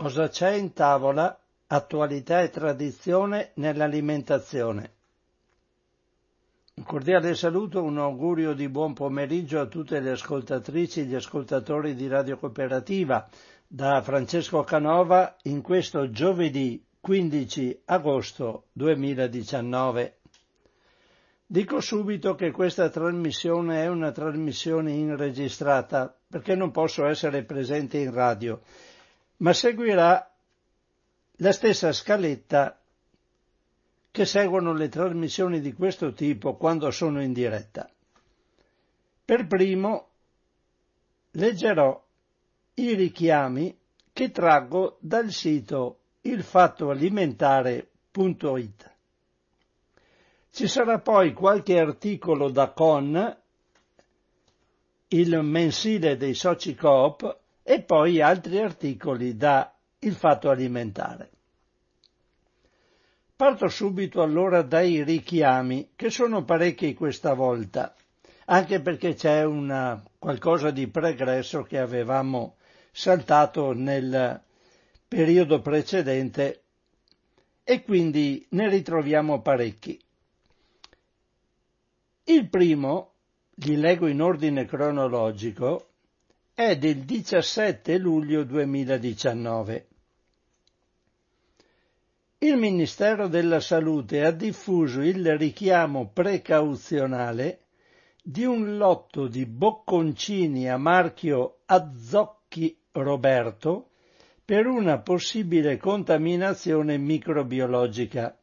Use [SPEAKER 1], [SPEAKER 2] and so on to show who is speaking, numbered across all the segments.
[SPEAKER 1] Cosa c'è in tavola? Attualità e tradizione nell'alimentazione. Un cordiale saluto, un augurio di buon pomeriggio a tutte le ascoltatrici e gli ascoltatori di Radio Cooperativa da Francesco Canova in questo giovedì 15 agosto 2019. Dico subito che questa trasmissione è una trasmissione inregistrata perché non posso essere presente in radio ma seguirà la stessa scaletta che seguono le trasmissioni di questo tipo quando sono in diretta. Per primo leggerò i richiami che traggo dal sito ilfattoalimentare.it. Ci sarà poi qualche articolo da Con, il mensile dei soci coop, e poi altri articoli da Il Fatto Alimentare. Parto subito allora dai richiami, che sono parecchi questa volta, anche perché c'è una, qualcosa di pregresso che avevamo saltato nel periodo precedente e quindi ne ritroviamo parecchi. Il primo, li leggo in ordine cronologico, è del 17 luglio 2019. Il Ministero della Salute ha diffuso il richiamo precauzionale di un lotto di bocconcini a marchio Azzocchi Roberto per una possibile contaminazione microbiologica.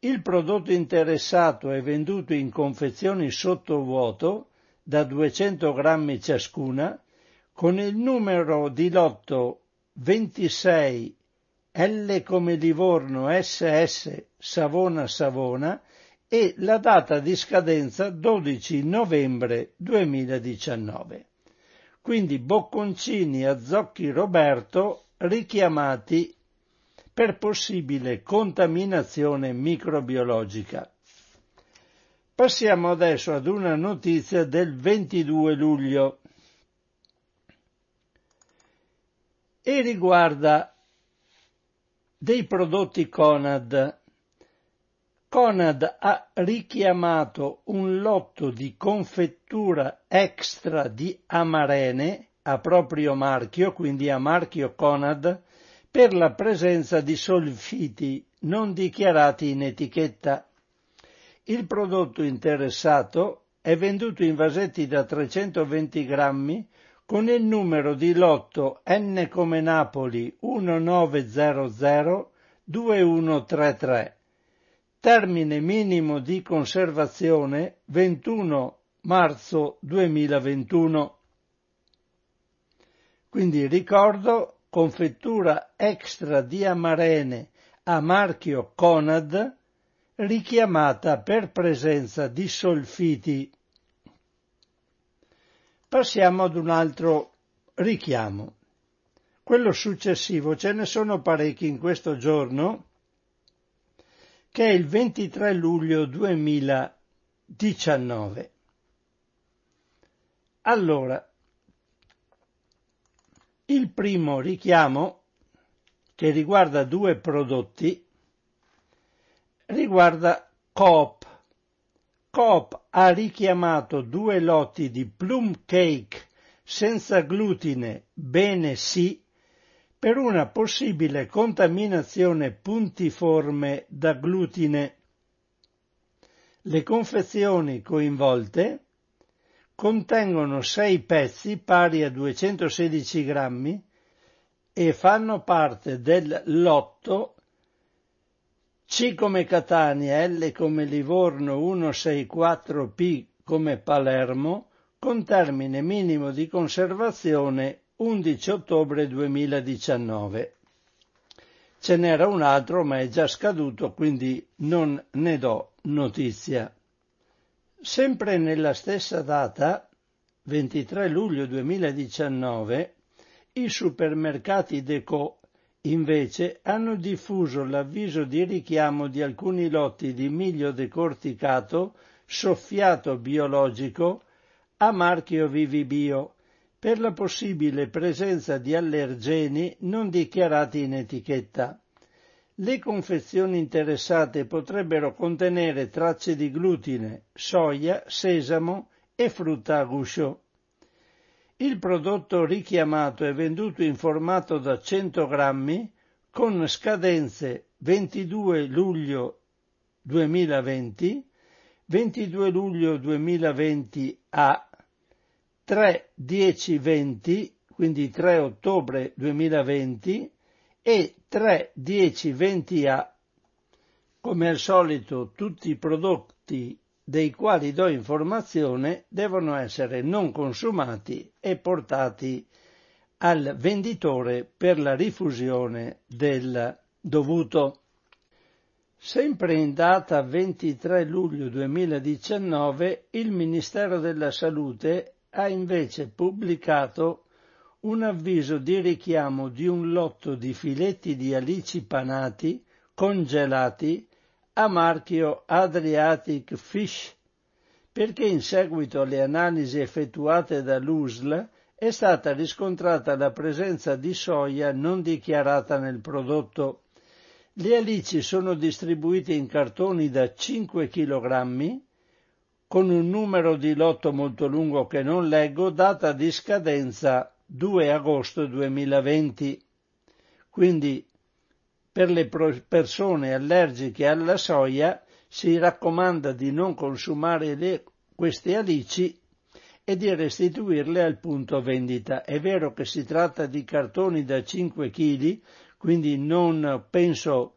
[SPEAKER 1] Il prodotto interessato è venduto in confezioni sottovuoto da 200 grammi ciascuna con il numero di lotto 26 L come Livorno SS Savona Savona e la data di scadenza 12 novembre 2019. Quindi bocconcini a Zocchi Roberto richiamati per possibile contaminazione microbiologica. Passiamo adesso ad una notizia del 22 luglio. E riguarda dei prodotti Conad. Conad ha richiamato un lotto di confettura extra di amarene a proprio marchio, quindi a marchio Conad, per la presenza di solfiti non dichiarati in etichetta. Il prodotto interessato è venduto in vasetti da 320 grammi con il numero di lotto N come Napoli 1900 2133. Termine minimo di conservazione 21 marzo 2021. Quindi ricordo confettura extra di amarene a marchio Conad richiamata per presenza di solfiti Passiamo ad un altro richiamo. Quello successivo, ce ne sono parecchi in questo giorno, che è il 23 luglio 2019. Allora, il primo richiamo, che riguarda due prodotti, riguarda Coop Coop ha richiamato due lotti di plum cake senza glutine bene sì per una possibile contaminazione puntiforme da glutine. Le confezioni coinvolte contengono sei pezzi pari a 216 grammi e fanno parte del lotto c come Catania, L come Livorno 164P come Palermo, con termine minimo di conservazione 11 ottobre 2019. Ce n'era un altro ma è già scaduto quindi non ne do notizia. Sempre nella stessa data, 23 luglio 2019, i supermercati Deco invece hanno diffuso l'avviso di richiamo di alcuni lotti di miglio decorticato soffiato biologico a marchio Vivibio per la possibile presenza di allergeni non dichiarati in etichetta. Le confezioni interessate potrebbero contenere tracce di glutine, soia, sesamo e frutta a guscio. Il prodotto richiamato è venduto in formato da 100 grammi con scadenze 22 luglio 2020, 22 luglio 2020 a 3 10 20, quindi 3 ottobre 2020 e 3 10 20 a come al solito tutti i prodotti dei quali do informazione devono essere non consumati e portati al venditore per la rifusione del dovuto. Sempre in data 23 luglio 2019 il Ministero della Salute ha invece pubblicato un avviso di richiamo di un lotto di filetti di alici panati congelati a marchio Adriatic Fish, perché in seguito alle analisi effettuate dall'USL è stata riscontrata la presenza di soia non dichiarata nel prodotto. Le alici sono distribuite in cartoni da 5 kg con un numero di lotto molto lungo che non leggo, data di scadenza 2 agosto 2020. Quindi per le persone allergiche alla soia si raccomanda di non consumare le, queste alici e di restituirle al punto vendita. È vero che si tratta di cartoni da 5 kg, quindi non penso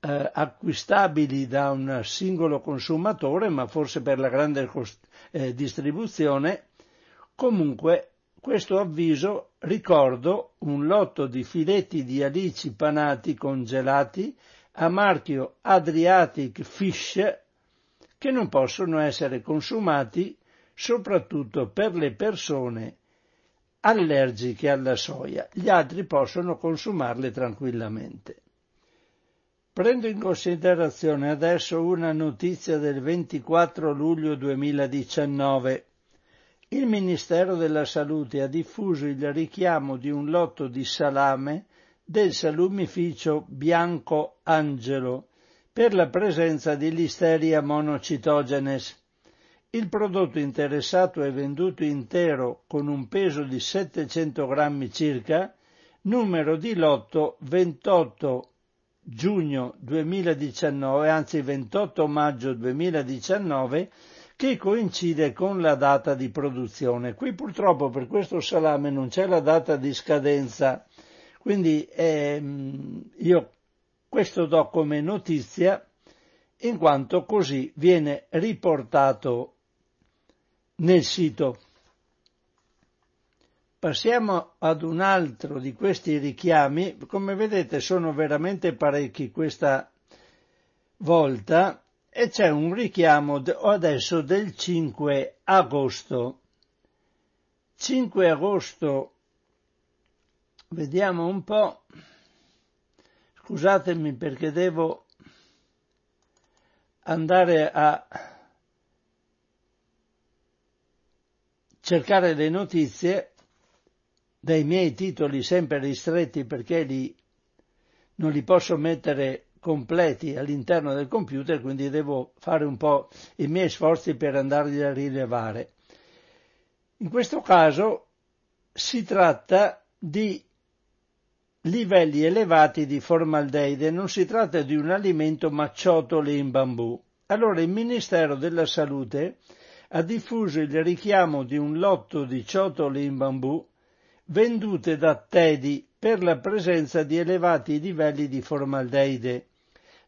[SPEAKER 1] eh, acquistabili da un singolo consumatore, ma forse per la grande eh, distribuzione. Comunque questo avviso ricordo un lotto di filetti di alici panati congelati a marchio Adriatic Fish che non possono essere consumati soprattutto per le persone allergiche alla soia. Gli altri possono consumarle tranquillamente. Prendo in considerazione adesso una notizia del 24 luglio 2019 il Ministero della Salute ha diffuso il richiamo di un lotto di salame del salumificio Bianco Angelo per la presenza di Listeria monocitogenes. Il prodotto interessato è venduto intero con un peso di 700 grammi circa, numero di lotto 28 giugno 2019, anzi 28 maggio 2019, che coincide con la data di produzione. Qui purtroppo per questo salame non c'è la data di scadenza, quindi ehm, io questo do come notizia in quanto così viene riportato nel sito. Passiamo ad un altro di questi richiami, come vedete sono veramente parecchi questa volta e c'è un richiamo adesso del 5 agosto. 5 agosto, vediamo un po', scusatemi perché devo andare a cercare le notizie dai miei titoli sempre ristretti perché li, non li posso mettere completi all'interno del computer, quindi devo fare un po' i miei sforzi per andarli a rilevare. In questo caso si tratta di livelli elevati di formaldeide, non si tratta di un alimento ma ciotole in bambù. Allora il Ministero della Salute ha diffuso il richiamo di un lotto di ciotole in bambù vendute da Tedi per la presenza di elevati livelli di formaldeide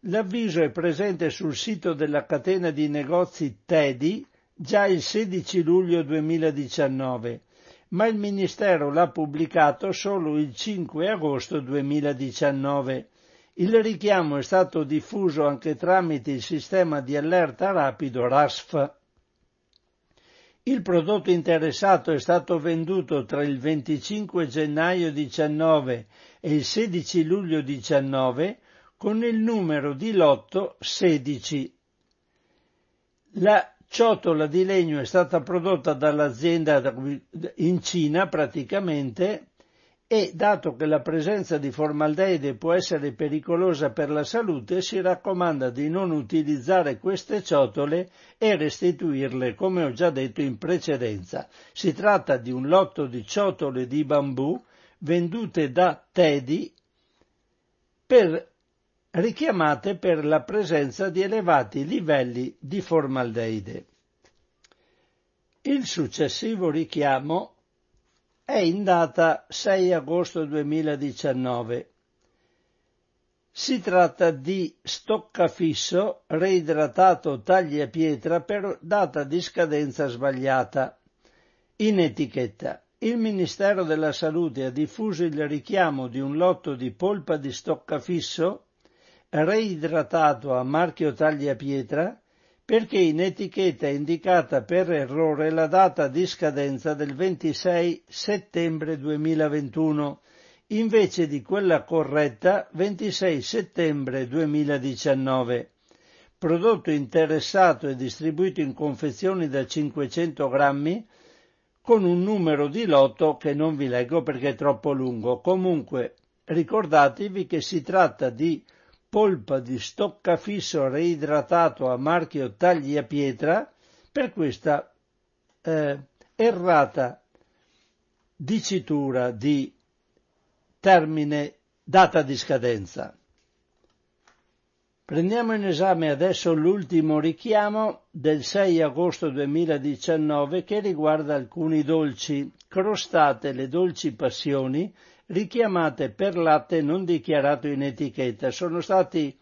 [SPEAKER 1] L'avviso è presente sul sito della catena di negozi Tedi già il 16 luglio 2019, ma il Ministero l'ha pubblicato solo il 5 agosto 2019. Il richiamo è stato diffuso anche tramite il sistema di allerta rapido RASF. Il prodotto interessato è stato venduto tra il 25 gennaio 19 e il 16 luglio 19 con il numero di lotto 16. La ciotola di legno è stata prodotta dall'azienda in Cina praticamente e dato che la presenza di formaldeide può essere pericolosa per la salute, si raccomanda di non utilizzare queste ciotole e restituirle, come ho già detto in precedenza. Si tratta di un lotto di ciotole di bambù vendute da Teddy per, richiamate per la presenza di elevati livelli di formaldeide. Il successivo richiamo è in data 6 agosto 2019. Si tratta di stoccafisso reidratato tagliapietra per data di scadenza sbagliata. In etichetta. Il Ministero della Salute ha diffuso il richiamo di un lotto di polpa di stoccafisso reidratato a marchio tagliapietra perché in etichetta è indicata per errore la data di scadenza del 26 settembre 2021 invece di quella corretta 26 settembre 2019. Prodotto interessato e distribuito in confezioni da 500 grammi con un numero di lotto che non vi leggo perché è troppo lungo. Comunque ricordatevi che si tratta di polpa di stoccafisso reidratato a marchio tagliapietra per questa eh, errata dicitura di termine data di scadenza. Prendiamo in esame adesso l'ultimo richiamo del 6 agosto 2019 che riguarda alcuni dolci, crostate le dolci passioni richiamate per latte non dichiarato in etichetta. Sono stati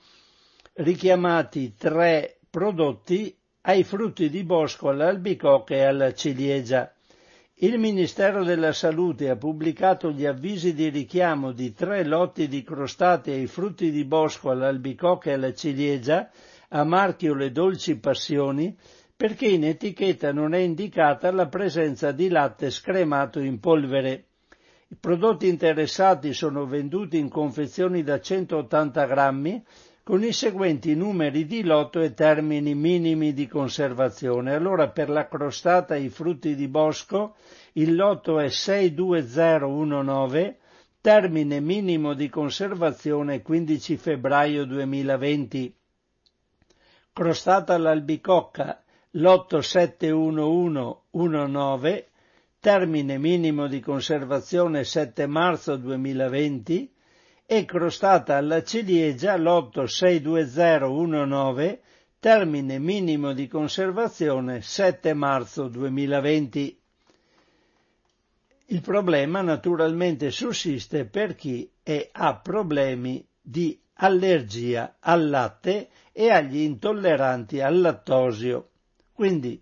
[SPEAKER 1] richiamati tre prodotti ai frutti di bosco, all'albicocca e alla ciliegia. Il Ministero della Salute ha pubblicato gli avvisi di richiamo di tre lotti di crostati ai frutti di bosco, all'albicocca e alla ciliegia, a marchio Le Dolci Passioni, perché in etichetta non è indicata la presenza di latte scremato in polvere. I prodotti interessati sono venduti in confezioni da 180 grammi con i seguenti numeri di lotto e termini minimi di conservazione. Allora per la crostata e i frutti di bosco il lotto è 62019, termine minimo di conservazione 15 febbraio 2020. Crostata all'albicocca lotto 71119, termine minimo di conservazione 7 marzo 2020 e crostata alla ciliegia lotto 62019, termine minimo di conservazione 7 marzo 2020. Il problema naturalmente sussiste per chi è, ha problemi di allergia al latte e agli intolleranti al lattosio. Quindi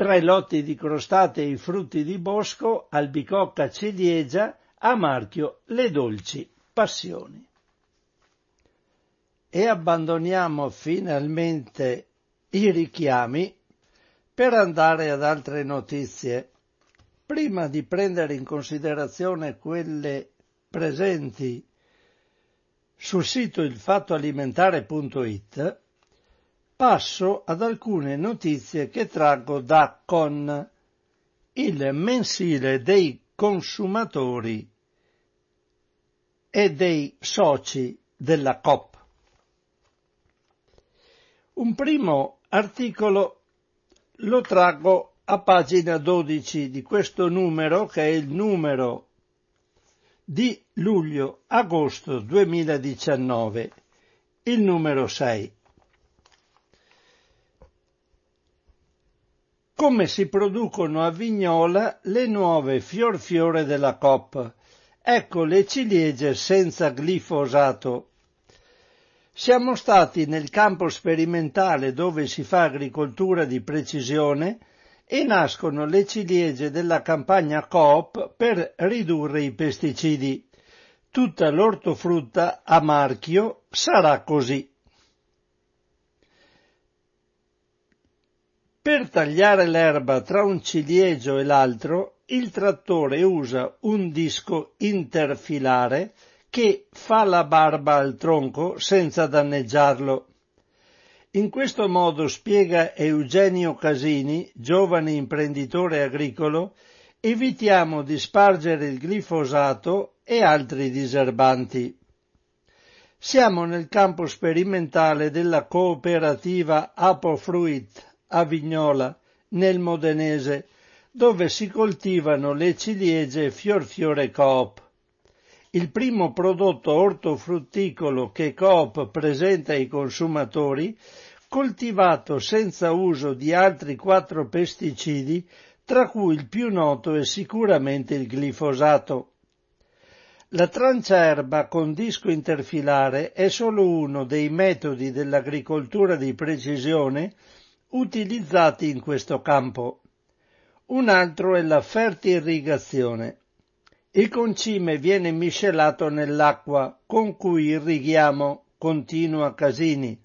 [SPEAKER 1] tre lotti di crostate e frutti di bosco, albicocca ciliegia, a marchio le dolci passioni. E abbandoniamo finalmente i richiami per andare ad altre notizie. Prima di prendere in considerazione quelle presenti sul sito ilfattoalimentare.it, passo ad alcune notizie che traggo da con il mensile dei consumatori e dei soci della COP. Un primo articolo lo traggo a pagina 12 di questo numero che è il numero di luglio-agosto 2019, il numero 6. Come si producono a Vignola le nuove fior fiore della COP. Ecco le ciliegie senza glifosato. Siamo stati nel campo sperimentale dove si fa agricoltura di precisione e nascono le ciliegie della campagna Coop per ridurre i pesticidi. Tutta l'ortofrutta a marchio sarà così. Per tagliare l'erba tra un ciliegio e l'altro, il trattore usa un disco interfilare che fa la barba al tronco senza danneggiarlo. In questo modo spiega Eugenio Casini, giovane imprenditore agricolo, evitiamo di spargere il glifosato e altri diserbanti. Siamo nel campo sperimentale della cooperativa Apofruit a Vignola, nel Modenese, dove si coltivano le ciliegie Fior Fiore Coop. Il primo prodotto ortofrutticolo che Coop presenta ai consumatori, coltivato senza uso di altri quattro pesticidi, tra cui il più noto è sicuramente il glifosato. La tranciaerba con disco interfilare è solo uno dei metodi dell'agricoltura di precisione utilizzati in questo campo. Un altro è la fertirrigazione. Il concime viene miscelato nell'acqua con cui irrighiamo, continua Casini,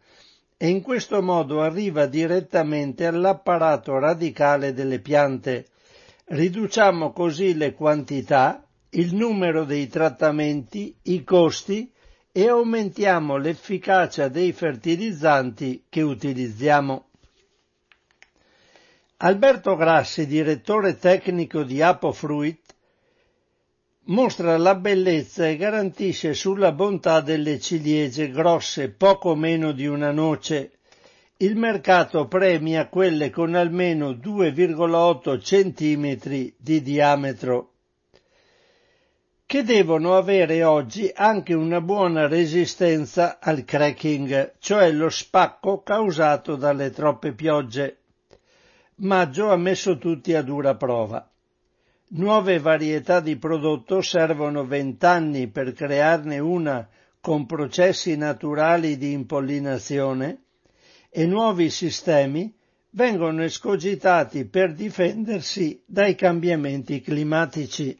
[SPEAKER 1] e in questo modo arriva direttamente all'apparato radicale delle piante. Riduciamo così le quantità, il numero dei trattamenti, i costi e aumentiamo l'efficacia dei fertilizzanti che utilizziamo. Alberto Grassi, direttore tecnico di Apofruit, mostra la bellezza e garantisce sulla bontà delle ciliegie grosse poco meno di una noce. Il mercato premia quelle con almeno 2,8 cm di diametro, che devono avere oggi anche una buona resistenza al cracking, cioè lo spacco causato dalle troppe piogge. Maggio ha messo tutti a dura prova. Nuove varietà di prodotto servono vent'anni per crearne una con processi naturali di impollinazione e nuovi sistemi vengono escogitati per difendersi dai cambiamenti climatici.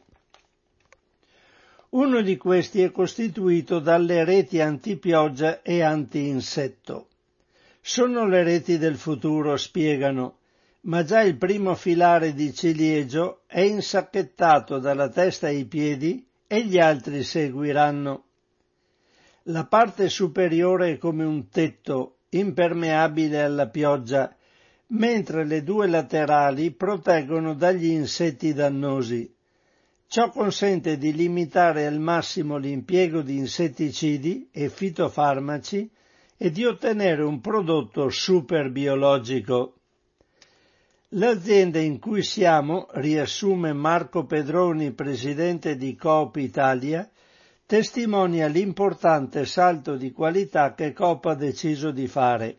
[SPEAKER 1] Uno di questi è costituito dalle reti antipioggia e anti-insetto. Sono le reti del futuro, spiegano, ma già il primo filare di ciliegio è insacchettato dalla testa ai piedi e gli altri seguiranno. La parte superiore è come un tetto, impermeabile alla pioggia, mentre le due laterali proteggono dagli insetti dannosi. Ciò consente di limitare al massimo l'impiego di insetticidi e fitofarmaci e di ottenere un prodotto super biologico. L'azienda in cui siamo, riassume Marco Pedroni, presidente di Coop Italia, testimonia l'importante salto di qualità che Coop ha deciso di fare.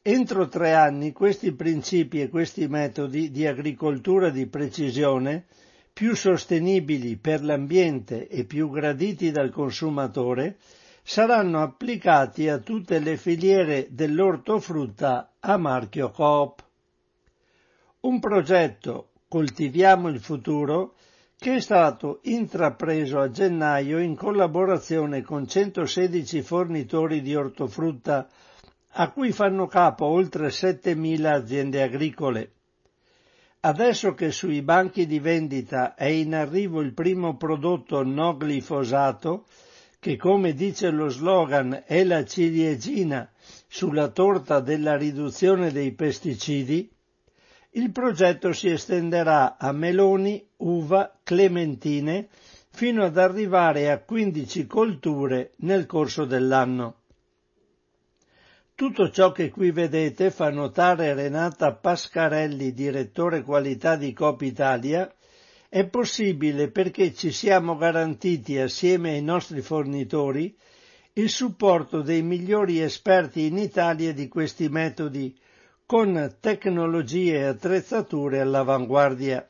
[SPEAKER 1] Entro tre anni questi principi e questi metodi di agricoltura di precisione, più sostenibili per l'ambiente e più graditi dal consumatore, saranno applicati a tutte le filiere dell'ortofrutta a marchio Coop. Un progetto Coltiviamo il futuro che è stato intrapreso a gennaio in collaborazione con 116 fornitori di ortofrutta a cui fanno capo oltre 7.000 aziende agricole. Adesso che sui banchi di vendita è in arrivo il primo prodotto no glifosato, che come dice lo slogan è la ciliegina sulla torta della riduzione dei pesticidi, il progetto si estenderà a meloni, uva, clementine, fino ad arrivare a 15 colture nel corso dell'anno. Tutto ciò che qui vedete, fa notare Renata Pascarelli, direttore qualità di Coop Italia, è possibile perché ci siamo garantiti assieme ai nostri fornitori il supporto dei migliori esperti in Italia di questi metodi con tecnologie e attrezzature all'avanguardia.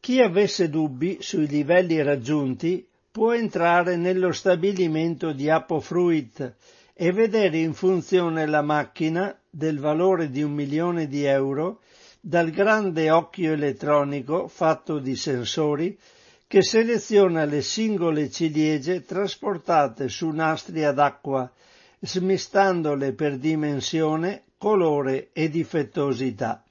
[SPEAKER 1] Chi avesse dubbi sui livelli raggiunti può entrare nello stabilimento di Apofruit e vedere in funzione la macchina del valore di un milione di euro dal grande occhio elettronico fatto di sensori che seleziona le singole ciliegie trasportate su nastri ad acqua, smistandole per dimensione colore e difettosità.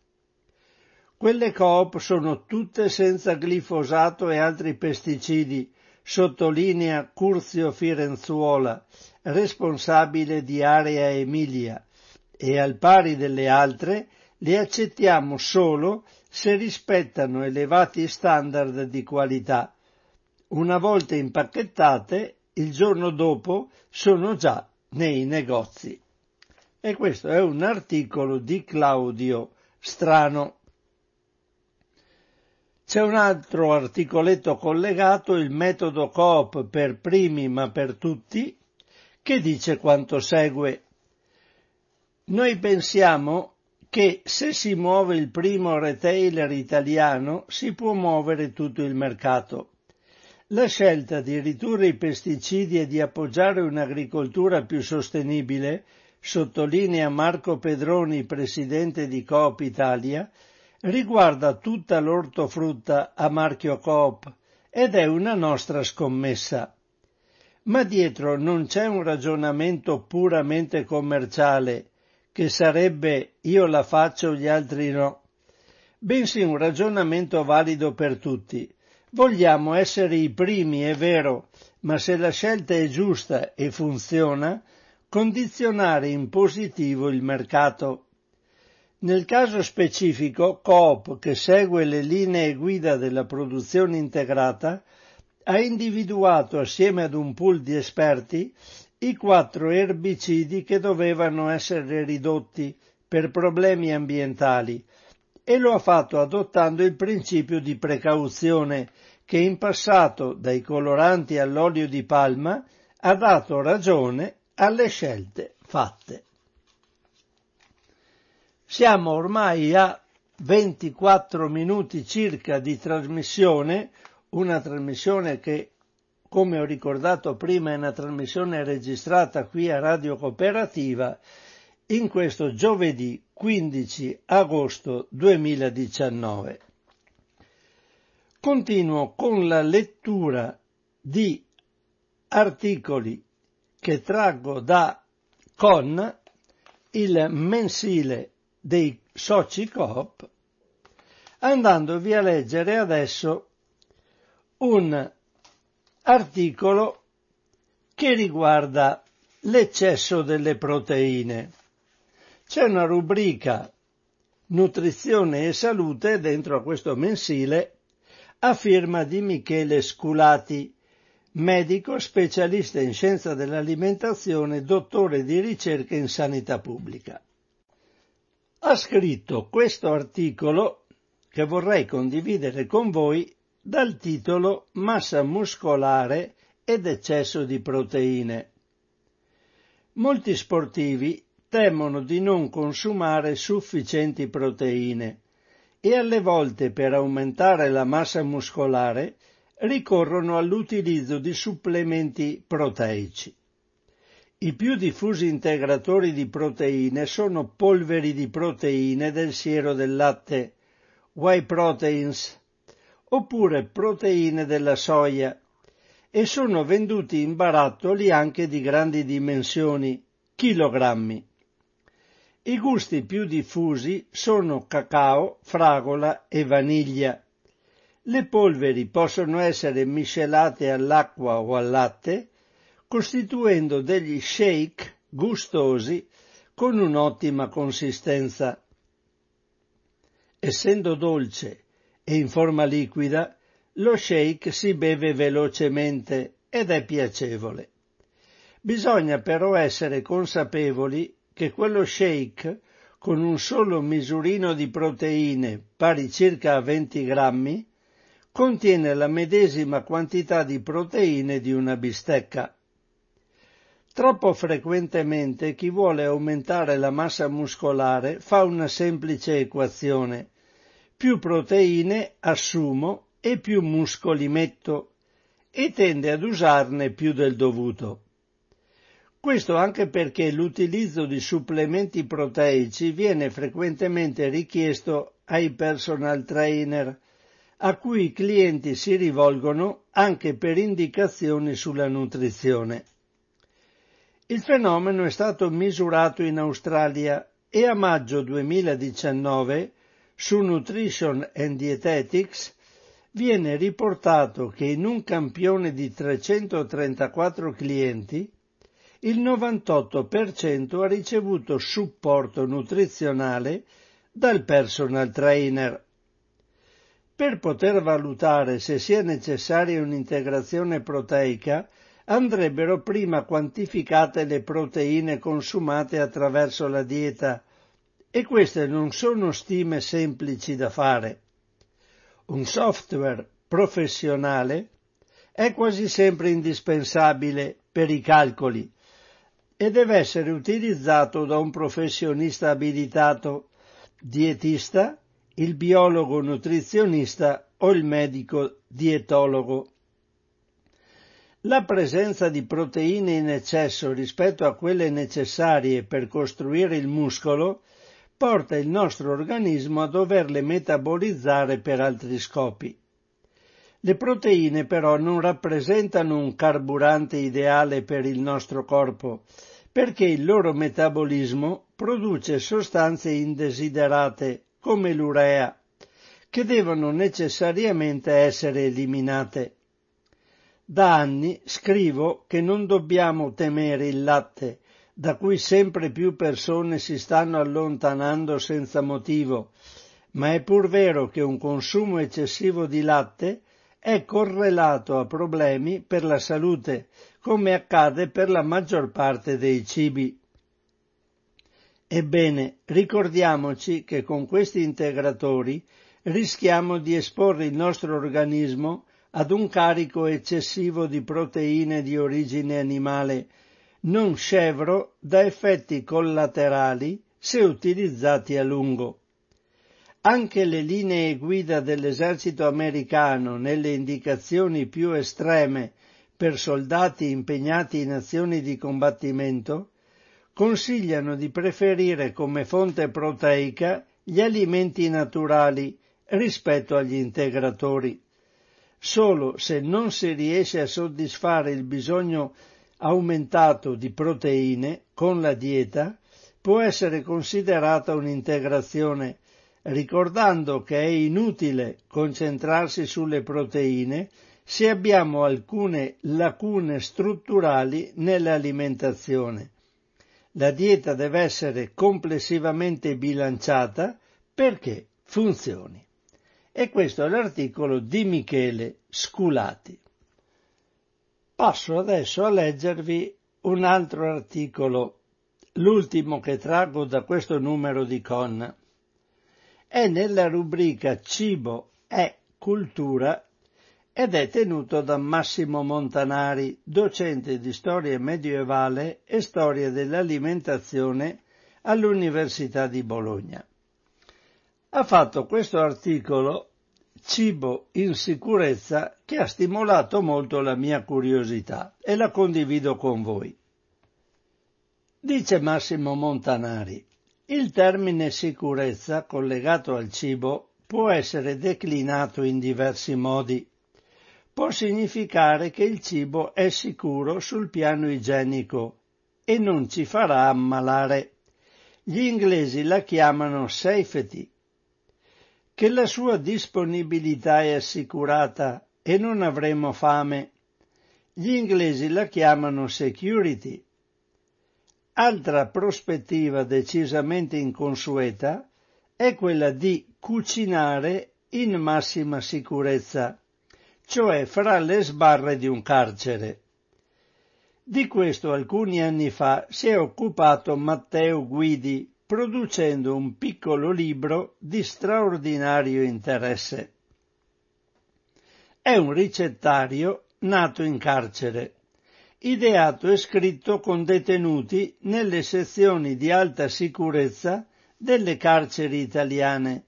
[SPEAKER 1] Quelle coop sono tutte senza glifosato e altri pesticidi, sottolinea Curzio Firenzuola, responsabile di Area Emilia, e al pari delle altre le accettiamo solo se rispettano elevati standard di qualità. Una volta impacchettate, il giorno dopo sono già nei negozi. E questo è un articolo di Claudio Strano. C'è un altro articoletto collegato, il metodo Coop per primi ma per tutti, che dice quanto segue. Noi pensiamo che se si muove il primo retailer italiano si può muovere tutto il mercato. La scelta di ridurre i pesticidi e di appoggiare un'agricoltura più sostenibile, sottolinea Marco Pedroni, presidente di Coop Italia, riguarda tutta l'ortofrutta a marchio Coop ed è una nostra scommessa. Ma dietro non c'è un ragionamento puramente commerciale, che sarebbe io la faccio, gli altri no, bensì un ragionamento valido per tutti. Vogliamo essere i primi, è vero, ma se la scelta è giusta e funziona, condizionare in positivo il mercato. Nel caso specifico, Coop, che segue le linee guida della produzione integrata, ha individuato assieme ad un pool di esperti i quattro erbicidi che dovevano essere ridotti per problemi ambientali e lo ha fatto adottando il principio di precauzione che in passato dai coloranti all'olio di palma ha dato ragione alle scelte fatte. Siamo ormai a 24 minuti circa di trasmissione, una trasmissione che come ho ricordato prima, è una trasmissione registrata qui a Radio Cooperativa in questo giovedì 15 agosto 2019. Continuo con la lettura di articoli che traggo da Con, il mensile dei soci Coop, andandovi a leggere adesso un articolo che riguarda l'eccesso delle proteine. C'è una rubrica nutrizione e salute dentro a questo mensile a firma di Michele Sculati, medico specialista in scienza dell'alimentazione, dottore di ricerca in sanità pubblica. Ha scritto questo articolo che vorrei condividere con voi dal titolo Massa muscolare ed eccesso di proteine. Molti sportivi temono di non consumare sufficienti proteine e alle volte per aumentare la massa muscolare ricorrono all'utilizzo di supplementi proteici. I più diffusi integratori di proteine sono polveri di proteine del siero del latte, whey proteins, oppure proteine della soia e sono venduti in barattoli anche di grandi dimensioni, chilogrammi. I gusti più diffusi sono cacao, fragola e vaniglia. Le polveri possono essere miscelate all'acqua o al latte, costituendo degli shake gustosi con un'ottima consistenza. Essendo dolce e in forma liquida, lo shake si beve velocemente ed è piacevole. Bisogna però essere consapevoli che quello shake, con un solo misurino di proteine pari circa a 20 grammi, contiene la medesima quantità di proteine di una bistecca. Troppo frequentemente chi vuole aumentare la massa muscolare fa una semplice equazione più proteine assumo e più muscoli metto e tende ad usarne più del dovuto. Questo anche perché l'utilizzo di supplementi proteici viene frequentemente richiesto ai personal trainer, a cui i clienti si rivolgono anche per indicazioni sulla nutrizione. Il fenomeno è stato misurato in Australia e a maggio 2019 su Nutrition and Dietetics viene riportato che in un campione di 334 clienti il 98% ha ricevuto supporto nutrizionale dal personal trainer. Per poter valutare se sia necessaria un'integrazione proteica, andrebbero prima quantificate le proteine consumate attraverso la dieta e queste non sono stime semplici da fare. Un software professionale è quasi sempre indispensabile per i calcoli e deve essere utilizzato da un professionista abilitato, dietista, il biologo nutrizionista o il medico dietologo. La presenza di proteine in eccesso rispetto a quelle necessarie per costruire il muscolo porta il nostro organismo a doverle metabolizzare per altri scopi. Le proteine però non rappresentano un carburante ideale per il nostro corpo, perché il loro metabolismo produce sostanze indesiderate come l'urea, che devono necessariamente essere eliminate. Da anni scrivo che non dobbiamo temere il latte, da cui sempre più persone si stanno allontanando senza motivo, ma è pur vero che un consumo eccessivo di latte è correlato a problemi per la salute, come accade per la maggior parte dei cibi. Ebbene, ricordiamoci che con questi integratori rischiamo di esporre il nostro organismo ad un carico eccessivo di proteine di origine animale, non scevro da effetti collaterali se utilizzati a lungo. Anche le linee guida dell'esercito americano nelle indicazioni più estreme per soldati impegnati in azioni di combattimento consigliano di preferire come fonte proteica gli alimenti naturali rispetto agli integratori solo se non si riesce a soddisfare il bisogno aumentato di proteine con la dieta, può essere considerata un'integrazione, ricordando che è inutile concentrarsi sulle proteine se abbiamo alcune lacune strutturali nell'alimentazione. La dieta deve essere complessivamente bilanciata perché funzioni. E questo è l'articolo di Michele Sculati. Passo adesso a leggervi un altro articolo, l'ultimo che traggo da questo numero di Con. È nella rubrica Cibo e Cultura ed è tenuto da Massimo Montanari, docente di storia medievale e storia dell'alimentazione all'Università di Bologna ha fatto questo articolo Cibo in sicurezza che ha stimolato molto la mia curiosità e la condivido con voi. Dice Massimo Montanari, il termine sicurezza collegato al cibo può essere declinato in diversi modi. Può significare che il cibo è sicuro sul piano igienico e non ci farà ammalare. Gli inglesi la chiamano safety che la sua disponibilità è assicurata e non avremo fame. Gli inglesi la chiamano security. Altra prospettiva decisamente inconsueta è quella di cucinare in massima sicurezza, cioè fra le sbarre di un carcere. Di questo alcuni anni fa si è occupato Matteo Guidi, producendo un piccolo libro di straordinario interesse. È un ricettario nato in carcere, ideato e scritto con detenuti nelle sezioni di alta sicurezza delle carceri italiane,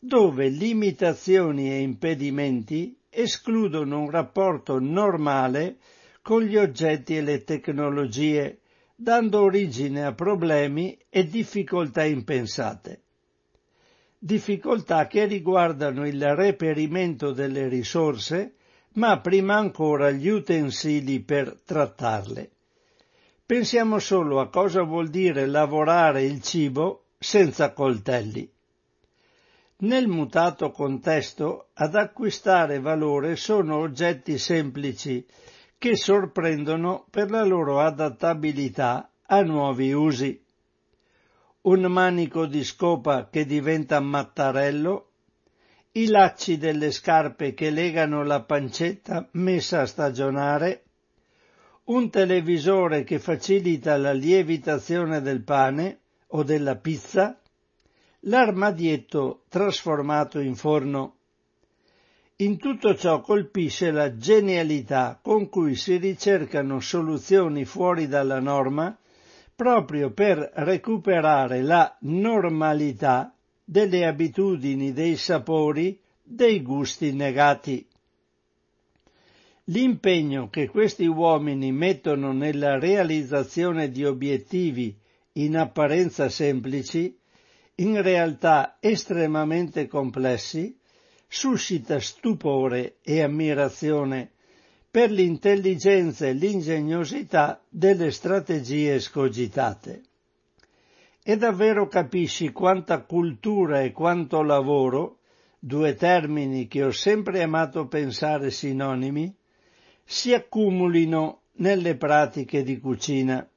[SPEAKER 1] dove limitazioni e impedimenti escludono un rapporto normale con gli oggetti e le tecnologie dando origine a problemi e difficoltà impensate. Difficoltà che riguardano il reperimento delle risorse, ma prima ancora gli utensili per trattarle. Pensiamo solo a cosa vuol dire lavorare il cibo senza coltelli. Nel mutato contesto, ad acquistare valore sono oggetti semplici che sorprendono per la loro adattabilità a nuovi usi. Un manico di scopa che diventa mattarello, i lacci delle scarpe che legano la pancetta messa a stagionare, un televisore che facilita la lievitazione del pane o della pizza, l'armadietto trasformato in forno. In tutto ciò colpisce la genialità con cui si ricercano soluzioni fuori dalla norma proprio per recuperare la normalità delle abitudini, dei sapori, dei gusti negati. L'impegno che questi uomini mettono nella realizzazione di obiettivi in apparenza semplici in realtà estremamente complessi, suscita stupore e ammirazione per l'intelligenza e l'ingegnosità delle strategie scogitate. E davvero capisci quanta cultura e quanto lavoro, due termini che ho sempre amato pensare sinonimi, si accumulino nelle pratiche di cucina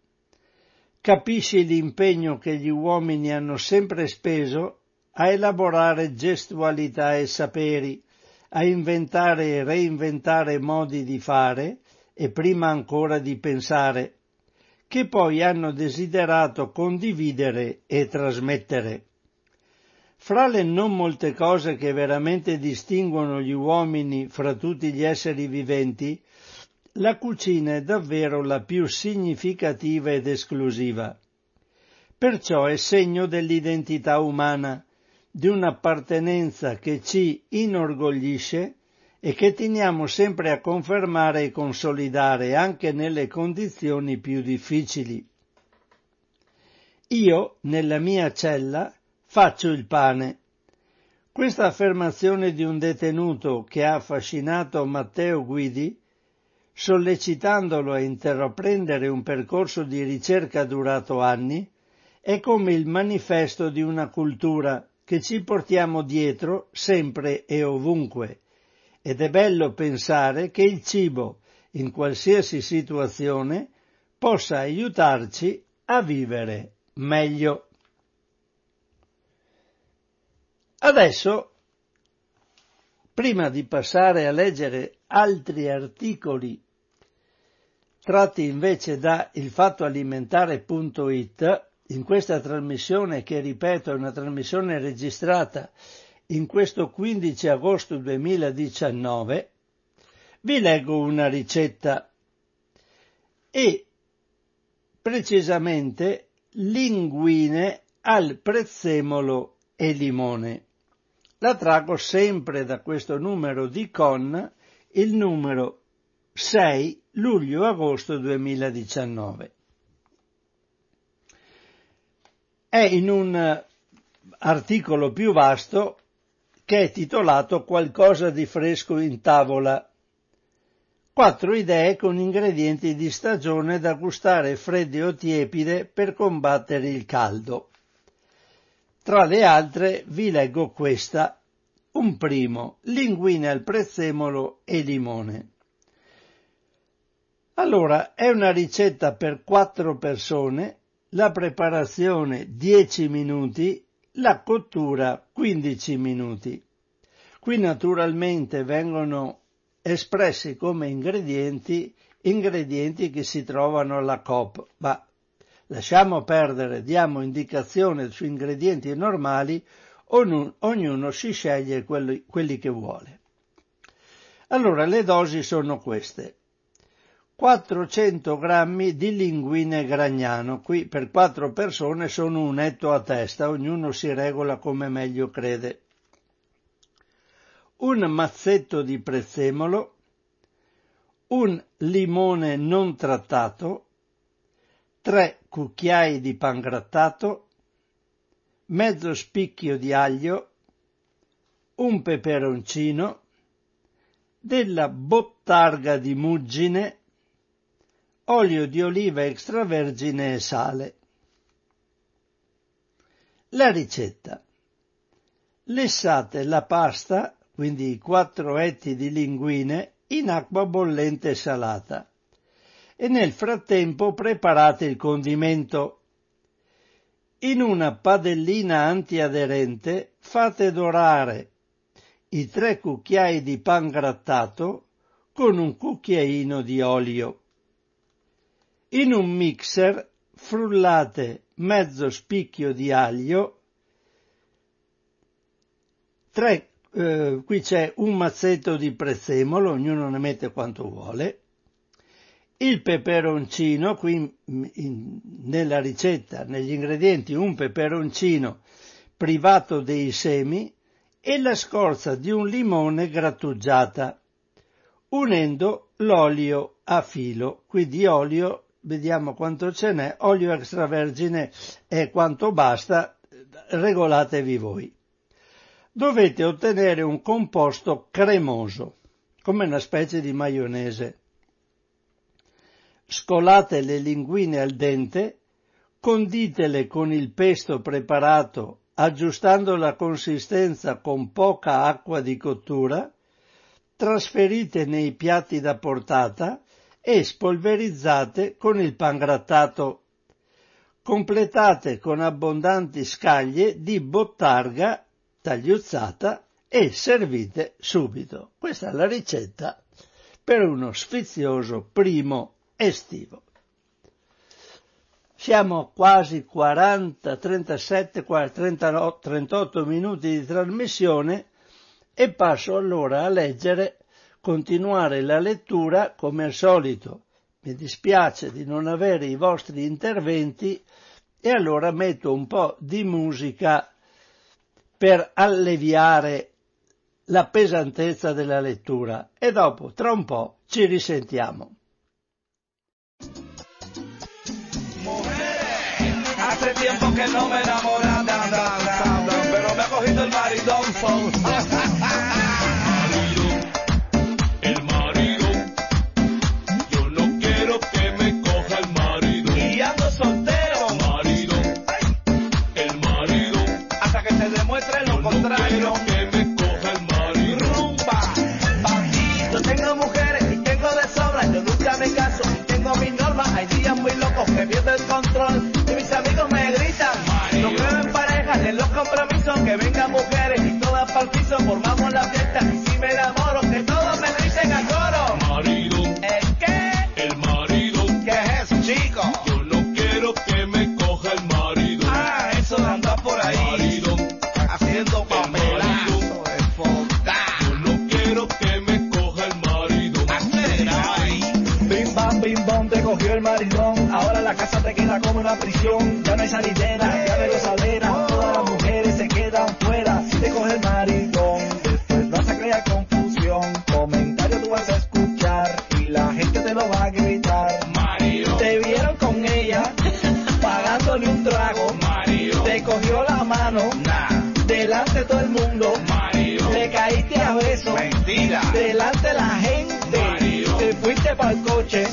[SPEAKER 1] capisci l'impegno che gli uomini hanno sempre speso a elaborare gestualità e saperi, a inventare e reinventare modi di fare e prima ancora di pensare, che poi hanno desiderato condividere e trasmettere. Fra le non molte cose che veramente distinguono gli uomini fra tutti gli esseri viventi, la cucina è davvero la più significativa ed esclusiva. Perciò è segno dell'identità umana, di un'appartenenza che ci inorgoglisce e che teniamo sempre a confermare e consolidare anche nelle condizioni più difficili. Io, nella mia cella, faccio il pane. Questa affermazione di un detenuto che ha affascinato Matteo Guidi sollecitandolo a intraprendere un percorso di ricerca durato anni, è come il manifesto di una cultura che ci portiamo dietro sempre e ovunque, ed è bello pensare che il cibo, in qualsiasi situazione, possa aiutarci a vivere meglio. Adesso, prima di passare a leggere altri articoli tratti invece da ilfattoalimentare.it in questa trasmissione che ripeto è una trasmissione registrata in questo 15 agosto 2019 vi leggo una ricetta e precisamente linguine al prezzemolo e limone. La trago sempre da questo numero di con il numero 6 luglio-agosto 2019. È in un articolo più vasto che è titolato Qualcosa di fresco in tavola. Quattro idee con ingredienti di stagione da gustare fredde o tiepide per combattere il caldo. Tra le altre vi leggo questa. Un primo, linguine al prezzemolo e limone. Allora, è una ricetta per quattro persone, la preparazione 10 minuti, la cottura 15 minuti. Qui naturalmente vengono espressi come ingredienti ingredienti che si trovano alla COP, ma lasciamo perdere, diamo indicazione su ingredienti normali, ognuno, si sceglie quelli che vuole. Allora le dosi sono queste. 400 grammi di linguine gragnano. Qui per quattro persone sono un etto a testa, ognuno si regola come meglio crede. Un mazzetto di prezzemolo, un limone non trattato, tre cucchiai di pangrattato, mezzo spicchio di aglio, un peperoncino, della bottarga di muggine, olio di oliva extravergine e sale. La ricetta. Lessate la pasta, quindi i quattro etti di linguine, in acqua bollente e salata. e nel frattempo preparate il condimento. In una padellina antiaderente fate dorare i tre cucchiai di pan grattato con un cucchiaino di olio. In un mixer frullate mezzo spicchio di aglio, tre, eh, qui c'è un mazzetto di prezzemolo, ognuno ne mette quanto vuole, il peperoncino, qui in, nella ricetta, negli ingredienti, un peperoncino privato dei semi e la scorza di un limone grattugiata, unendo l'olio a filo, qui di olio vediamo quanto ce n'è, olio extravergine è quanto basta, regolatevi voi. Dovete ottenere un composto cremoso, come una specie di maionese. Scolate le linguine al dente, conditele con il pesto preparato aggiustando la consistenza con poca acqua di cottura, trasferite nei piatti da portata e spolverizzate con il pan grattato. Completate con abbondanti scaglie di bottarga tagliuzzata e servite subito. Questa è la ricetta per uno sfizioso primo estivo. Siamo quasi 40, 37, 39, 38 minuti di trasmissione e passo allora a leggere, continuare la lettura come al solito. Mi dispiace di non avere i vostri interventi e allora metto un po' di musica per alleviare la pesantezza della lettura e dopo, tra un po', ci risentiamo.
[SPEAKER 2] Hace que pierdo el control y mis amigos me gritan, no creo en parejas en los compromisos, que vengan mujeres y todas piso, formamos la fiesta prisión. Ya no hay salidera, ya no hay gozadera. Todas las mujeres se quedan fuera. Si te coge el maridón, después vas a crear confusión. Comentarios tú vas a escuchar y la gente te lo va a gritar.
[SPEAKER 3] Marido,
[SPEAKER 2] Te vieron con ella, pagándole un trago.
[SPEAKER 3] marido,
[SPEAKER 2] Te cogió la mano, delante de todo el mundo.
[SPEAKER 3] marido.
[SPEAKER 2] Le caíste a besos.
[SPEAKER 3] Mentira.
[SPEAKER 2] Delante de la gente.
[SPEAKER 3] Mario.
[SPEAKER 2] Te fuiste para el coche.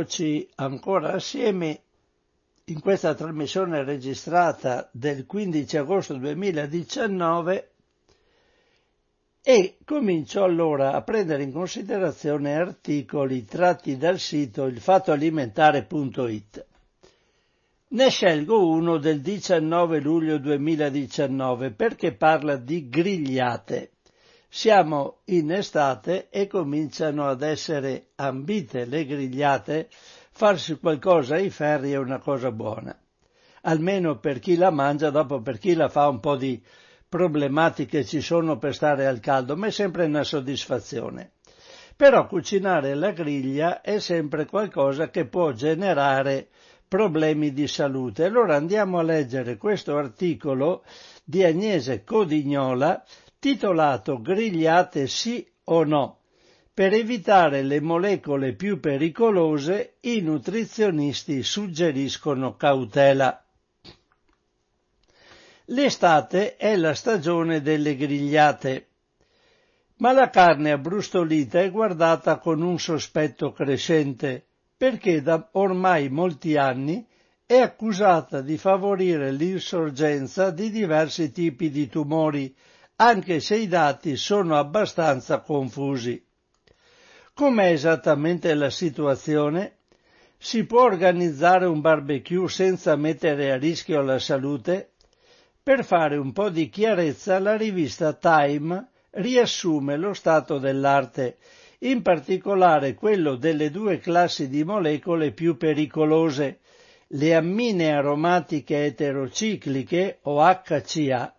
[SPEAKER 1] Rieccoci ancora assieme in questa trasmissione registrata del 15 agosto 2019 e comincio allora a prendere in considerazione articoli tratti dal sito ilfattoalimentare.it. Ne scelgo uno del 19 luglio 2019 perché parla di grigliate. Siamo in estate e cominciano ad essere ambite le grigliate, farsi qualcosa ai ferri è una cosa buona. Almeno per chi la mangia, dopo per chi la fa un po' di problematiche ci sono per stare al caldo, ma è sempre una soddisfazione. Però cucinare la griglia è sempre qualcosa che può generare problemi di salute. Allora andiamo a leggere questo articolo di Agnese Codignola titolato Grigliate sì o no. Per evitare le molecole più pericolose, i nutrizionisti suggeriscono cautela. L'estate è la stagione delle grigliate, ma la carne abbrustolita è guardata con un sospetto crescente, perché da ormai molti anni è accusata di favorire l'insorgenza di diversi tipi di tumori, anche se i dati sono abbastanza confusi. Com'è esattamente la situazione? Si può organizzare un barbecue senza mettere a rischio la salute? Per fare un po' di chiarezza la rivista Time riassume lo stato dell'arte, in particolare quello delle due classi di molecole più pericolose, le ammine aromatiche eterocicliche o HCA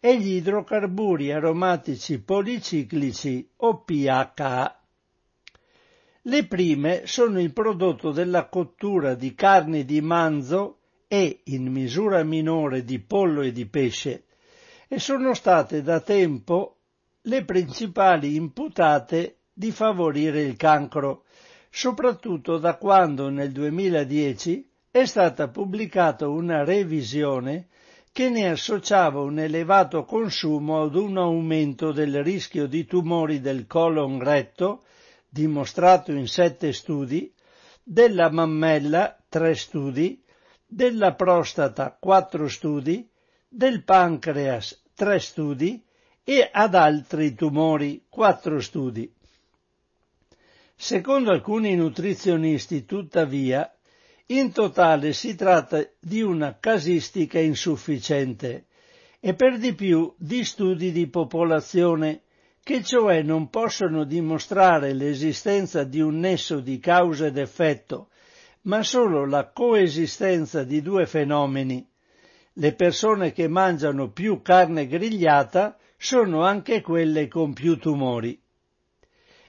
[SPEAKER 1] e gli idrocarburi aromatici policiclici o PHA. Le prime sono il prodotto della cottura di carni di manzo e, in misura minore, di pollo e di pesce, e sono state da tempo le principali imputate di favorire il cancro, soprattutto da quando nel 2010 è stata pubblicata una revisione che ne associava un elevato consumo ad un aumento del rischio di tumori del colon retto, dimostrato in sette studi, della mammella, tre studi, della prostata, quattro studi, del pancreas, tre studi, e ad altri tumori, quattro studi. Secondo alcuni nutrizionisti, tuttavia, in totale si tratta di una casistica insufficiente e per di più di studi di popolazione che cioè non possono dimostrare l'esistenza di un nesso di causa ed effetto, ma solo la coesistenza di due fenomeni. Le persone che mangiano più carne grigliata sono anche quelle con più tumori.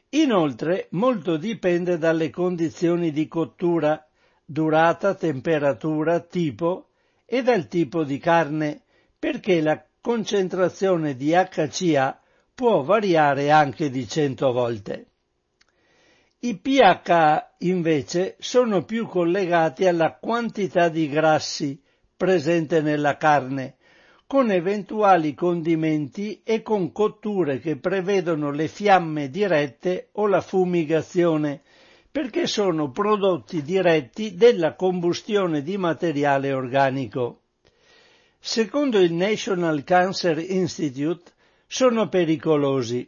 [SPEAKER 1] Inoltre molto dipende dalle condizioni di cottura durata, temperatura, tipo e dal tipo di carne, perché la concentrazione di HCA può variare anche di 100 volte. I pH invece sono più collegati alla quantità di grassi presente nella carne, con eventuali condimenti e con cotture che prevedono le fiamme dirette o la fumigazione, perché sono prodotti diretti della combustione di materiale organico. Secondo il National Cancer Institute sono pericolosi,